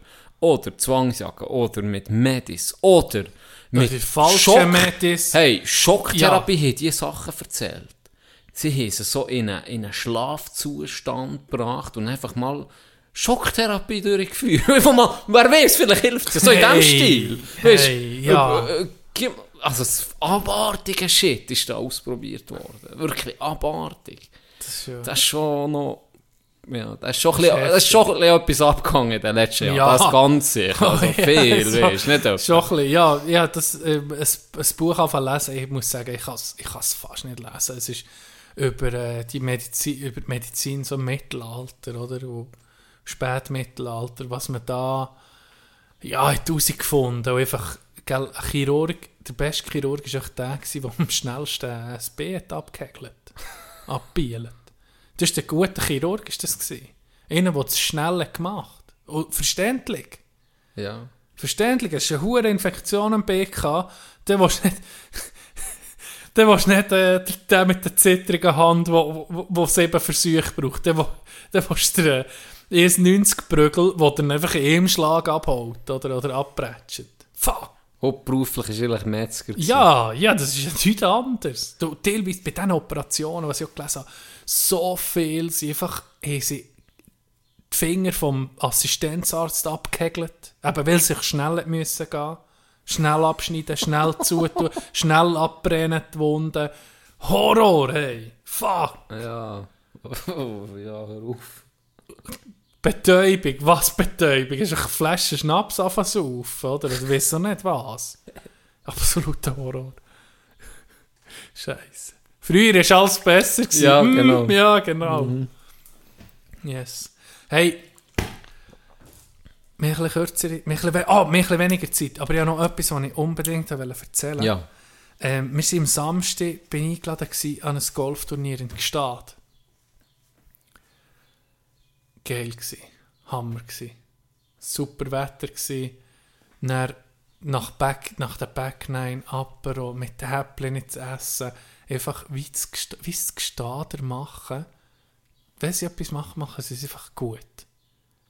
oder Zwangsjacke. Oder mit Medis. Oder mit falschen. Medis. Hey, Schocktherapie haben diese Sachen erzählt. Sie haben sie so in einen, in einen Schlafzustand gebracht und einfach mal Schocktherapie durchgeführt. Einfach mal, wer weiß, vielleicht hilft es so in diesem Stil. Hey, ja. äh, äh, also das abartige Shit ist da ausprobiert worden. Wirklich abartig. Das ist ja- Das ist schon noch. Ja, das ist schon, ein bisschen, das ist schon ein etwas abgegangen in den letzten Jahren. Ja. Das Ganze. Also Ja, viel, so- weißt nicht etwa. Schon ein bisschen, ja, ja das, äh, ein, ein Buch lesen, ich muss sagen, ich kann es ich kann's fast nicht lesen. Es ist über äh, die Medizin, über die Medizin so im Mittelalter, oder? Spätmittelalter, was man da ja, hat herausgefunden. Und einfach, gell, ein Chirurg, der beste Chirurg war der, der am schnellsten das B hat abgehäkelt, abbielt. Das ist der gute Chirurg, ist das gewesen. Einer, der das schnell hat gemacht Und verständlich. Ja. Verständlich, es ist eine hohe Infektion am BK, dann willst du nicht, dann willst du nicht äh, den mit der zittrigen Hand, wo, wo, wo es eben Versuche braucht, dann, wo- dann willst du äh, erst 90 Prügel, wo dann einfach in einem Schlag abholt oder, oder abbrätscht. Fuck! Hauptberuflich ist eigentlich Metzger. Ja, ja, das ist ja nichts anderes. Du, teilweise bei diesen Operationen, was ich auch gelesen habe, so viel sie einfach, haben sie die Finger vom Assistenzarzt abgehegelt, eben weil sie schnell hätten müssen gehen Schnell abschneiden, schnell zutun, schnell abbrennen die Wunden. Horror, hey! Fuck! Ja. Oh, ja, hör auf. Betäubung, was Betäubung? Ist eine Flasche Schnaps zu saufen, oder? Ich weiß noch nicht was. Absoluter Horror. Scheiße. Früher war alles besser. Gewesen. Ja, Mm, genau. Ja, genau. Yes. Hey, ein bisschen kürzer, bisschen, we- ah, weniger Zeit, aber ich habe noch etwas, was ich unbedingt wollte erzählen Ja. ähm, wir sind am Samstag bin eingeladen gewesen an ein Golfturnier in Gstaad. Geil gsi, Hammer gsi, super Wetter gsi. Dann nach, Back, nach der Back 9 Apero mit den Häppchen zu essen, einfach wie das es die Gstader machen. Wenn sie etwas machen, machen sie es einfach gut.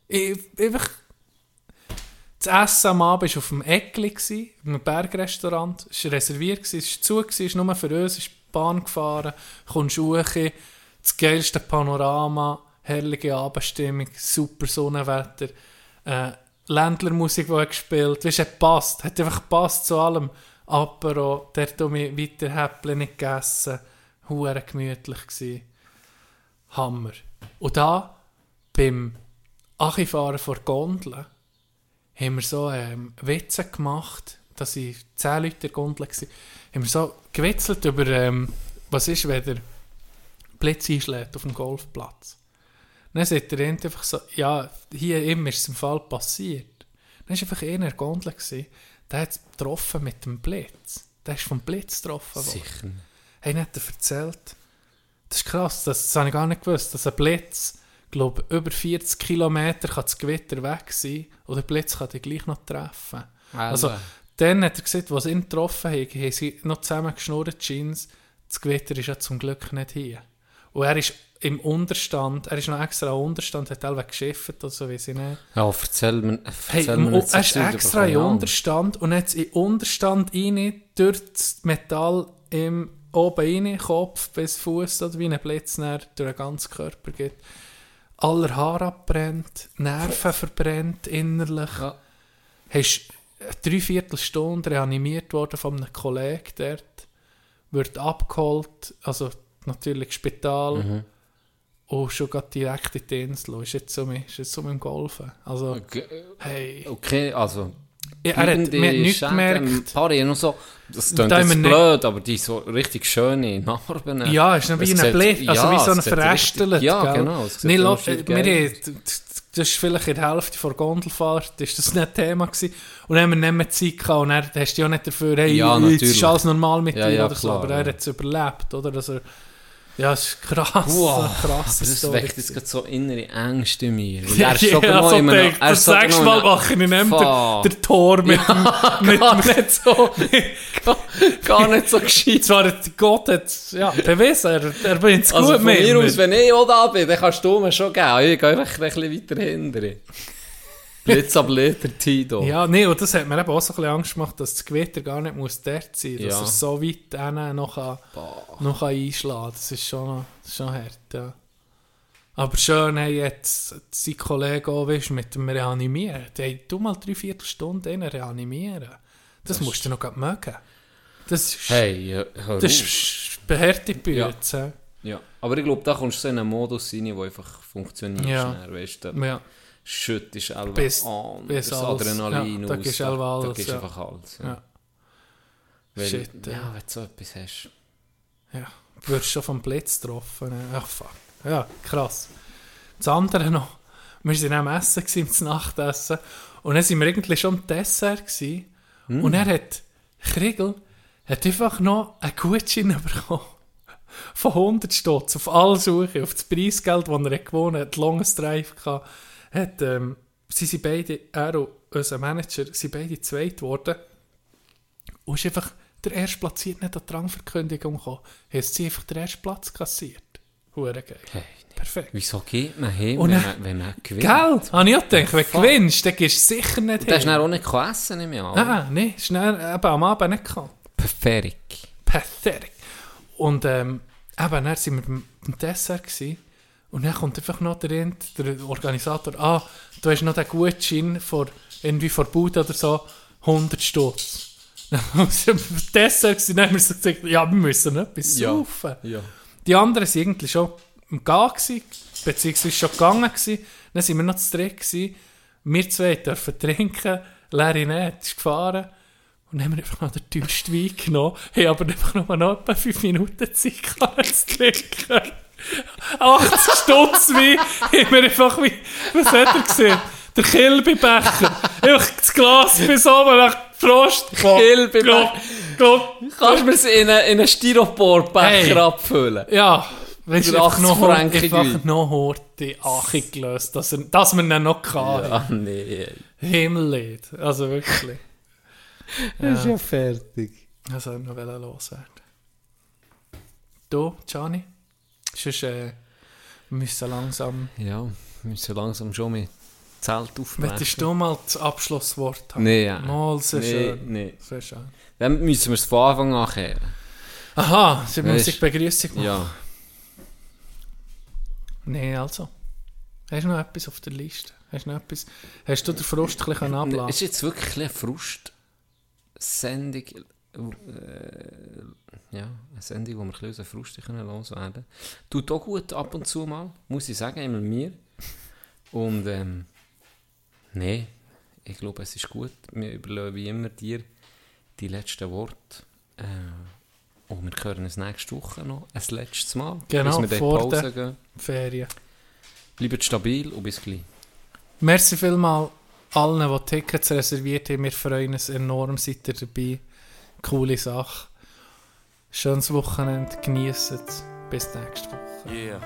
Ich, einfach das Essen am Abend war auf dem Eckli, einem Bergrestaurant. Es war reserviert, es war zu, es war nur für uns, es ist Bahn gefahren, kommst hoch, das geilste Panorama, herrliche Abendstimmung, super Sonnenwetter, äh, Ländlermusik, die gespielt weißt, hat gepasst, hat einfach gepasst zu allem. Apero, dort habe ich weiter Häppchen nicht gegessen, hure gemütlich gsi. Hammer. Und da, beim Achifahren vor Gondel, haben wir so ähm, Witze gemacht, dass ich 10 Leute in der Gondel war, haben wir so gewitzelt über, ähm, was ist, wenn der Blitz einschlägt auf dem Golfplatz. Dann sagt der einfach so, ja, hier immer ist es im Fall passiert. Dann war einfach einer in der Gondel, gewesen, der hat es getroffen mit dem Blitz. Der ist vom Blitz getroffen worden. Sicher. Hey, nicht er erzählt. Das ist krass, das, das habe ich gar nicht gewusst, dass ein Blitz, glaube über 40 Kilometer kann das Gewitter weg sein und der Blitz kann dich gleich noch treffen. Also, dann hat er gesagt, was ihn getroffen hat, haben sie noch zusammen geschnurrt, die Jeans. Das Gewitter ist ja zum Glück nicht hier. Und er ist im Unterstand, er ist noch extra im Unterstand, hat teilweise geschifft oder so, weiß ich nicht. Ja, erzähl mir, Hey, erzähl mir im, nicht so er ist extra Ahnung. Unterstand und jetzt in Unterstand rein, durch das Metall im, oben rein, Kopf bis Fuß oder wie ein Blitz durch den ganzen Körper geht. Aller Haar abbrennt, Nerven verbrennt innerlich. Ja. Hast eine Dreiviertelstunde reanimiert worden von einem Kollegen dort, wird abgeholt, also natürlich Spital Mhm. Und schon gerade direkt in die Insel. Ist jetzt so, mit- ist jetzt so mit dem Golfen. Also, Okay, hey. Okay, also... Ja, er hat, haben nichts gemerkt. Haben noch so... Das klingt Da jetzt blöd, aber die so richtig schöne Narben. Ja, ist noch wie ein Blitz, also ja, wie so ein Verrästelt. Ja, gell? genau. Nee, lo- richtig wir das ist vielleicht in der Hälfte vor Gondelfahrt, ist das nicht Thema gewesen. Und dann haben wir nicht mehr Zeit gehabt und er hast du ja nicht dafür, hey, Ja, jetzt ist alles normal mit Ja, dir ja, oder so, klar, aber er hat es überlebt, oder? Dass er, ja, es ist krass, Wow, eine krasse das Story weckt jetzt gerade so innere Ängste in mir. Ja, er ist sogar ja, noch so einem- denkt, er das noch Mal mache ich der, der Tor mit, mit, gar mit, nicht so, gar, gar nicht so gescheit. zwar Gott hat, ja, bewiesen, er, er bringt es Also gut von mit mir mir. aus, wenn ich auch da bin, dann kannst du mir schon geben. Ich gehe einfach ein bisschen weiter hinten. Blitz ab Liter Tito. Ja, nee, und das hat mir eben auch so ein bisschen Angst gemacht, dass das Gewitter gar nicht muss dort sein muss, dass Ja. er so weit hinten noch, kann, noch kann einschlagen kann. Das ist schon, das ist schon hart, ja. Aber schön, hey, jetzt sein Kollege auch, weißt, mit dem Reanimieren. Hey, du mal drei Viertelstunden einen reanimieren. Das, musst du noch grad mögen. Das ist, Hey, ja, das ist behärte Bütze. Ja. Aber ich glaube, da kommst du so in einen Modus rein, der einfach funktioniert. Ja. Schnell, weißt du, Ja. Schüttest du Bis- an, bis das alles. Adrenalin Ja, da aus. gibst du da, alles, da gibst ja. einfach alles. Ja. Ja. Weil, Shit, ja, ja. wenn du so etwas hast. Ja, du wirst schon vom Blitz getroffen. Ach, fuck. Ja, krass. Das andere noch, wir waren am Essen, gewesen, Nachtessen, und dann sind wir eigentlich schon am Dessert gewesen, und er hat, Kriegel, hat einfach noch einen Gutschein bekommen. Von 100 Stutz auf alle Suche, auf das Preisgeld, das er gewonnen hat, Longest Drive gehabt, hat, ähm, sie sind beide, er und unser Manager, sind beide zweit geworden. Und ist einfach der erste Platziert nicht an die Rangverkündigung gekommen. Haben sie einfach den ersten Platz kassiert. Hure geil. Hey, Perfekt. wieso geht man hin, wenn, man, wenn man gewinnt? Geld! Habe ich auch gedacht, wenn du gewinnst, dann gehst du sicher nicht Und das ist hin. dann auch nicht essen, nehme ich an. Ah, nein, schnell, eben am Abend nicht gekommen. Perfekt. Pathetic. Und ähm, eben, dann sind wir beim Dessert gewesen, und dann kommt einfach noch der, der Organisator, ah, du hast noch den Gutschein vor, irgendwie vor Bude oder so, 100 Stutz. Dann Dessert gewesen, dann haben wir so gesagt, ja, wir müssen etwas Ja. saufen. Ja. Die anderen waren eigentlich schon am Gehen, gewesen, beziehungsweise schon gegangen. Gewesen. Dann sind wir noch zu dritt. Gewesen. Wir zwei dürfen trinken. Larry nicht, ist gefahren. Und dann haben wir einfach noch den teuersten Wein genommen. Haben aber einfach noch, noch etwa 5 Minuten Zeit gehabt, zu trinken. 80 Stutz Wein haben wir einfach wie, was hat er gesehen? Der Kilbebecher. Einfach das Glas bis oben nach Frost. Kilbebecher. Kannst du mir es in einen, in einen Styroporbecher Hey. abfüllen? Ja, weißt du, einfach 80 noch, einfach noch Horte Achi gelöst, dass, er, dass wir ihn noch hatten. Ah, nee. Himmellied. Also wirklich. Das ist ja fertig. Das soll noch loswerden. Du, Gianni? Sonst äh, wir müssen langsam... Ja, wir müssen langsam schon mit Zelt aufbrechen. Möchtest du mal das Abschlusswort haben? Nee, ja. Mal, sehr nee, schön. nee. Sehr schön. Dann müssen wir es von Anfang an kehren. Aha, sie müssen sich Begrüßung machen. Ja. Nee, also. Hast du noch etwas auf der Liste? Hast du noch etwas? Hast du den Frust ein bisschen ablassen ist jetzt wirklich eine Frust-Sendung. Äh, ja, eine Sendung, wo wir ein bisschen unseren Frust loswerden können. Tut auch gut ab und zu mal, muss ich sagen, immer mir. Und ähm, nee, ich glaube, es ist gut. Wir überlegen wie immer dir die letzten Worte. Äh, und wir hören uns nächste Woche noch ein letztes Mal. Genau, bis wir vor Pause der- gehen. Ferien. Bleibt stabil und bis gleich. Merci vielmal allen, die Tickets reserviert haben, wir freuen uns enorm, seid ihr dabei. Coole Sache. Schönes Wochenende, genießt es. Bis nächste Woche. Yeah.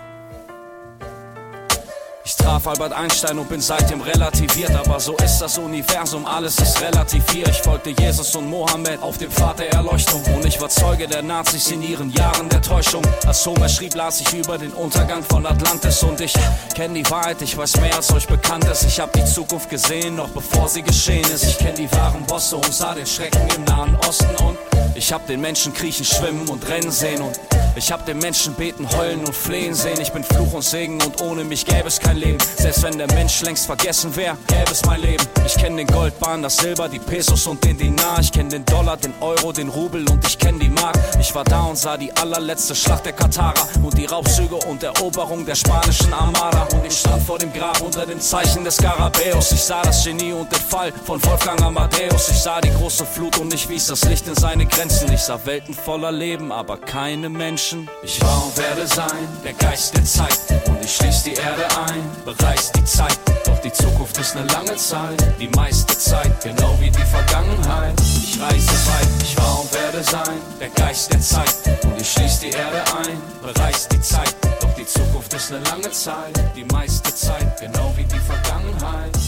Ich traf Albert Einstein und bin seitdem relativiert, aber so ist das Universum, alles ist relativ hier. Ich folgte Jesus und Mohammed auf dem Pfad der Erleuchtung und ich war Zeuge der Nazis in ihren Jahren der Täuschung. Als Homer schrieb, las ich über den Untergang von Atlantis und ich kenne die Wahrheit, ich weiß mehr als euch bekannt ist. Ich hab die Zukunft gesehen, noch bevor sie geschehen ist. Ich kenne die wahren Bosse und sah den Schrecken im Nahen Osten und ich hab den Menschen kriechen, schwimmen und rennen sehen und ich hab den Menschen beten, heulen und flehen sehen. Ich bin Fluch und Segen und ohne mich gäbe es kein Leben. Selbst wenn der Mensch längst vergessen wäre, gäbe es mein Leben. Ich kenn den Goldbahn, das Silber, die Pesos und den Dinar. Ich kenn den Dollar, den Euro, den Rubel und ich kenn die Mark. Ich war da und sah die allerletzte Schlacht der Katarer und die Raubzüge und Eroberung der spanischen Armada. Und ich stand vor dem Grab unter dem Zeichen des Skarabäus. Ich sah das Genie und den Fall von Wolfgang Amadeus. Ich sah die große Flut und ich wies das Licht in seine Grenzen. Ich sah Welten voller Leben, aber keine Menschen. Ich war und werde sein, der Geist der Zeit. Und ich schließ die Erde ein, bereist die Zeit. Doch die Zukunft ist eine lange Zeit, die meiste Zeit, genau wie die Vergangenheit. Ich reise weit, ich war und werde sein, der Geist der Zeit. Und ich schließ die Erde ein, bereist die Zeit. Doch die Zukunft ist eine lange Zeit, die meiste Zeit, genau wie die Vergangenheit.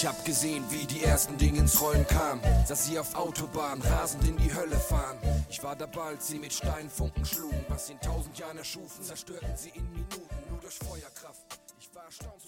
Ich hab gesehen, wie die ersten Dinge ins Rollen kamen. Sah sie auf Autobahn rasend in die Hölle fahren. Ich war dabei, als sie mit Steinen Funken schlugen. Was sie in tausend Jahren erschufen, zerstörten sie in Minuten nur durch Feuerkraft. Ich war erstaunt